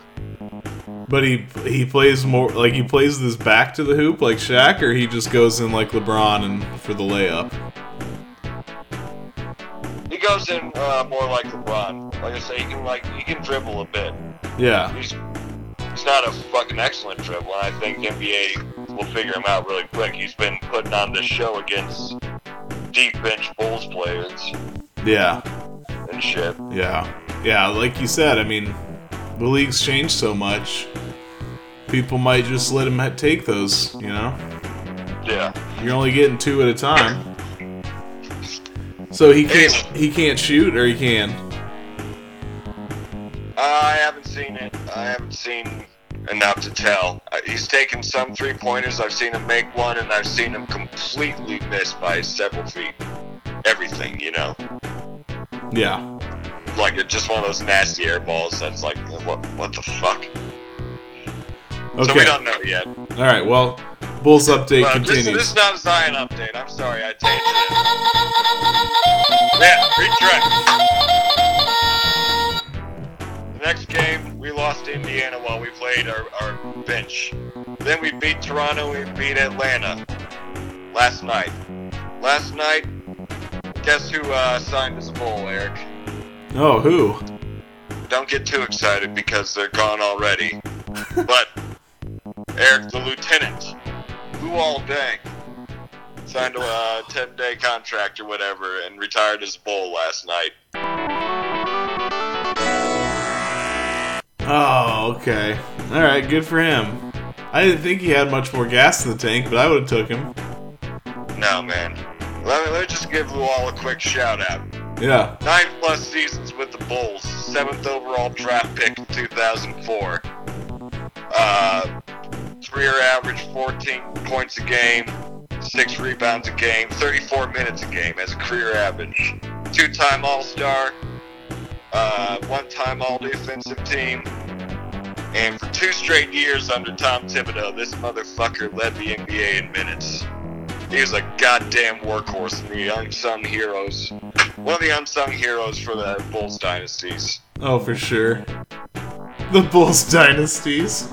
But he he plays more like he plays this back to the hoop like Shaq, or he just goes in like LeBron and for the layup. He goes in uh, more like LeBron. Like I say, he can like he can dribble a bit. Yeah, He's he's not a fucking excellent dribbler. I think NBA will figure him out really quick. He's been putting on this show against deep bench Bulls players yeah, and shit. yeah, yeah. Like you said, I mean, the league's changed so much. People might just let him take those. You know, Yeah. you're only getting two at a time. So he can't he can't shoot, or he can. I haven't seen it. I haven't seen enough to tell. Uh, he's taken some three pointers. I've seen him make one, and I've seen him completely miss by several feet. Everything, you know, Yeah. Like it's just one of those nasty air balls. That's like, what? What the fuck? Okay. So we don't know yet. All right. Well, Bulls update Well, continues. this is not a Zion update. I'm sorry, I changed it. Yeah, retract. The next game, we lost to Indiana while we played our, our bench. Then we beat Toronto, we beat Atlanta last night. Last night, guess who uh, signed as a bull, Eric? Oh, who? Don't get too excited because they're gone already. but Eric, the lieutenant, Luol Deng, signed a uh, 10 day contract or whatever and retired as a bull last night. Oh, okay. All right. Good for him. I didn't think he had much more gas in the tank, but I would have took him. No, man. Let me, let me just give Luol a quick shout out. Yeah. Nine plus seasons with the Bulls, seventh overall draft pick in 2004. Uh, career average 14 points a game, six rebounds a game, 34 minutes a game as a career average. Two-time All-Star, uh, one-time All-Defensive Team, and for two straight years under Tom Thibodeau, this motherfucker led the NBA in minutes. He was a goddamn workhorse and the unsung heroes. One of the unsung heroes for the Bulls dynasties. Oh, for sure. The Bulls dynasties.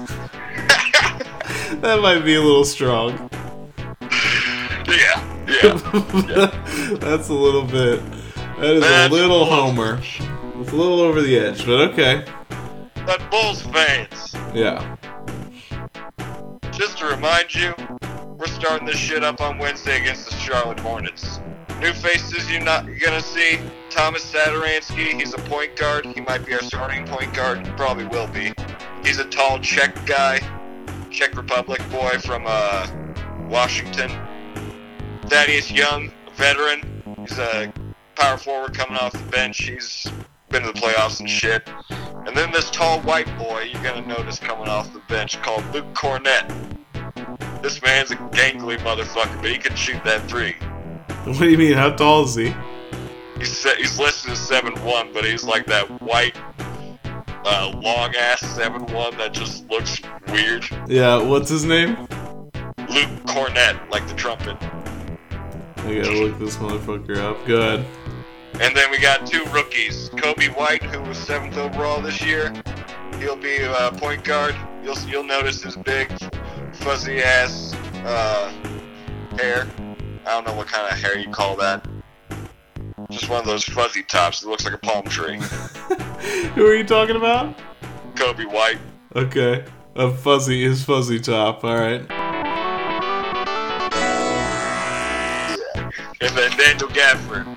that might be a little strong. Yeah, yeah. That's a little bit. That is That's a little close. homer. It's a little over the edge, but okay. But Bulls fans, Yeah. just to remind you, we're starting this shit up on Wednesday against the Charlotte Hornets. New faces you're not gonna see. Thomas Satoransky, he's a point guard. He might be our starting point guard. Probably will be. He's a tall Czech guy, Czech Republic boy from uh, Washington. Thaddeus Young, a veteran. He's a power forward coming off the bench. He's been to the playoffs and shit. And then this tall white boy you're gonna notice coming off the bench called Luke Kornet. This man's a gangly motherfucker, but he can shoot that three. What do you mean? How tall is he? He's he's listed as seven one, but he's like that white, uh, long ass seven one that just looks weird. Yeah, what's his name? Luke Kornet, like the trumpet. I gotta look this motherfucker up. Good. And then we got two rookies. Coby White, who was seventh overall this year. He'll be a uh, point guard. You'll you'll notice his big, fuzzy ass uh, hair. I don't know what kind of hair you call that. Just one of those fuzzy tops that looks like a palm tree. Who are you talking about? Coby White. Okay. A fuzzy, his fuzzy top. All right. And then Daniel Gafford.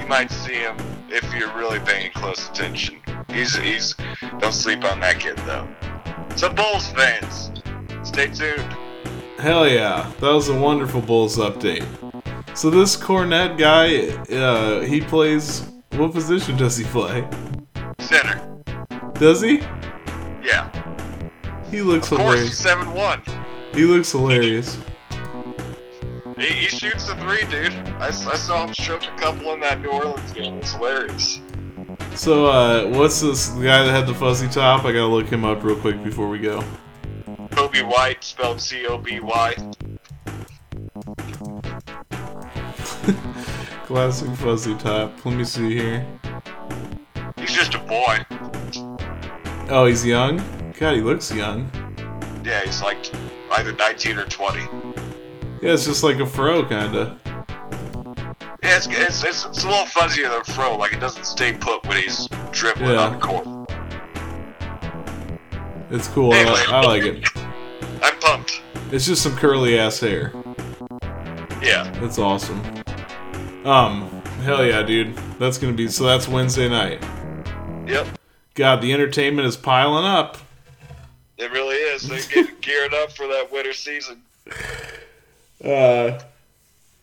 You might see him if you're really paying close attention. He's he's don't sleep on that kid though. So Bulls fans, stay tuned. Hell yeah, that was a wonderful Bulls update. So this Kornet guy, uh, he plays. What position does he play? Center. Does he? Yeah. He looks Of course, hilarious. seven one. He looks hilarious. He, he shoots a three, dude. I saw him choke a couple in that New Orleans game. It's hilarious. So, uh, what's this the guy that had the fuzzy top? I gotta look him up real quick before we go. Coby White, spelled C O B Y. Classic fuzzy top. Let me see here. He's just a boy. Oh, he's young? God, he looks young. Yeah, he's like either 19 or 20. Yeah, it's just like a fro, kinda. Yeah, it's, it's, it's, it's a little fuzzier than a Fro. Like, it doesn't stay put when he's dribbling Yeah. on the court. It's cool. I, I like it. I'm pumped. It's just some curly ass hair. Yeah. That's awesome. Um, hell yeah, dude. That's gonna be so. That's Wednesday night. Yep. God, the entertainment is piling up. It really is. They're getting geared up for that winter season. Uh,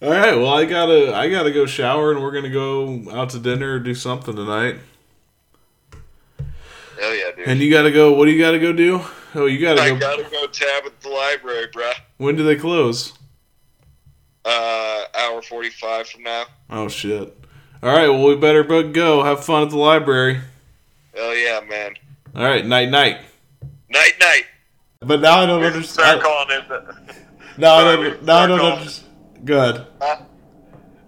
all right. Well, I gotta, I gotta go shower, and we're gonna go out to dinner or do something tonight. Hell yeah, dude. And you gotta go. What do you gotta go do? Oh, you gotta I go. gotta go tab at the library, bruh. When do they close? Uh, hour 45 from now. Oh shit. All right. Well, we better both go. Have fun at the library. Hell yeah, man. All right. Night, night. Night, night. But now I don't Start understand. calling in. The... Now I don't. Now I don't understand. Good.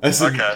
I said, Okay.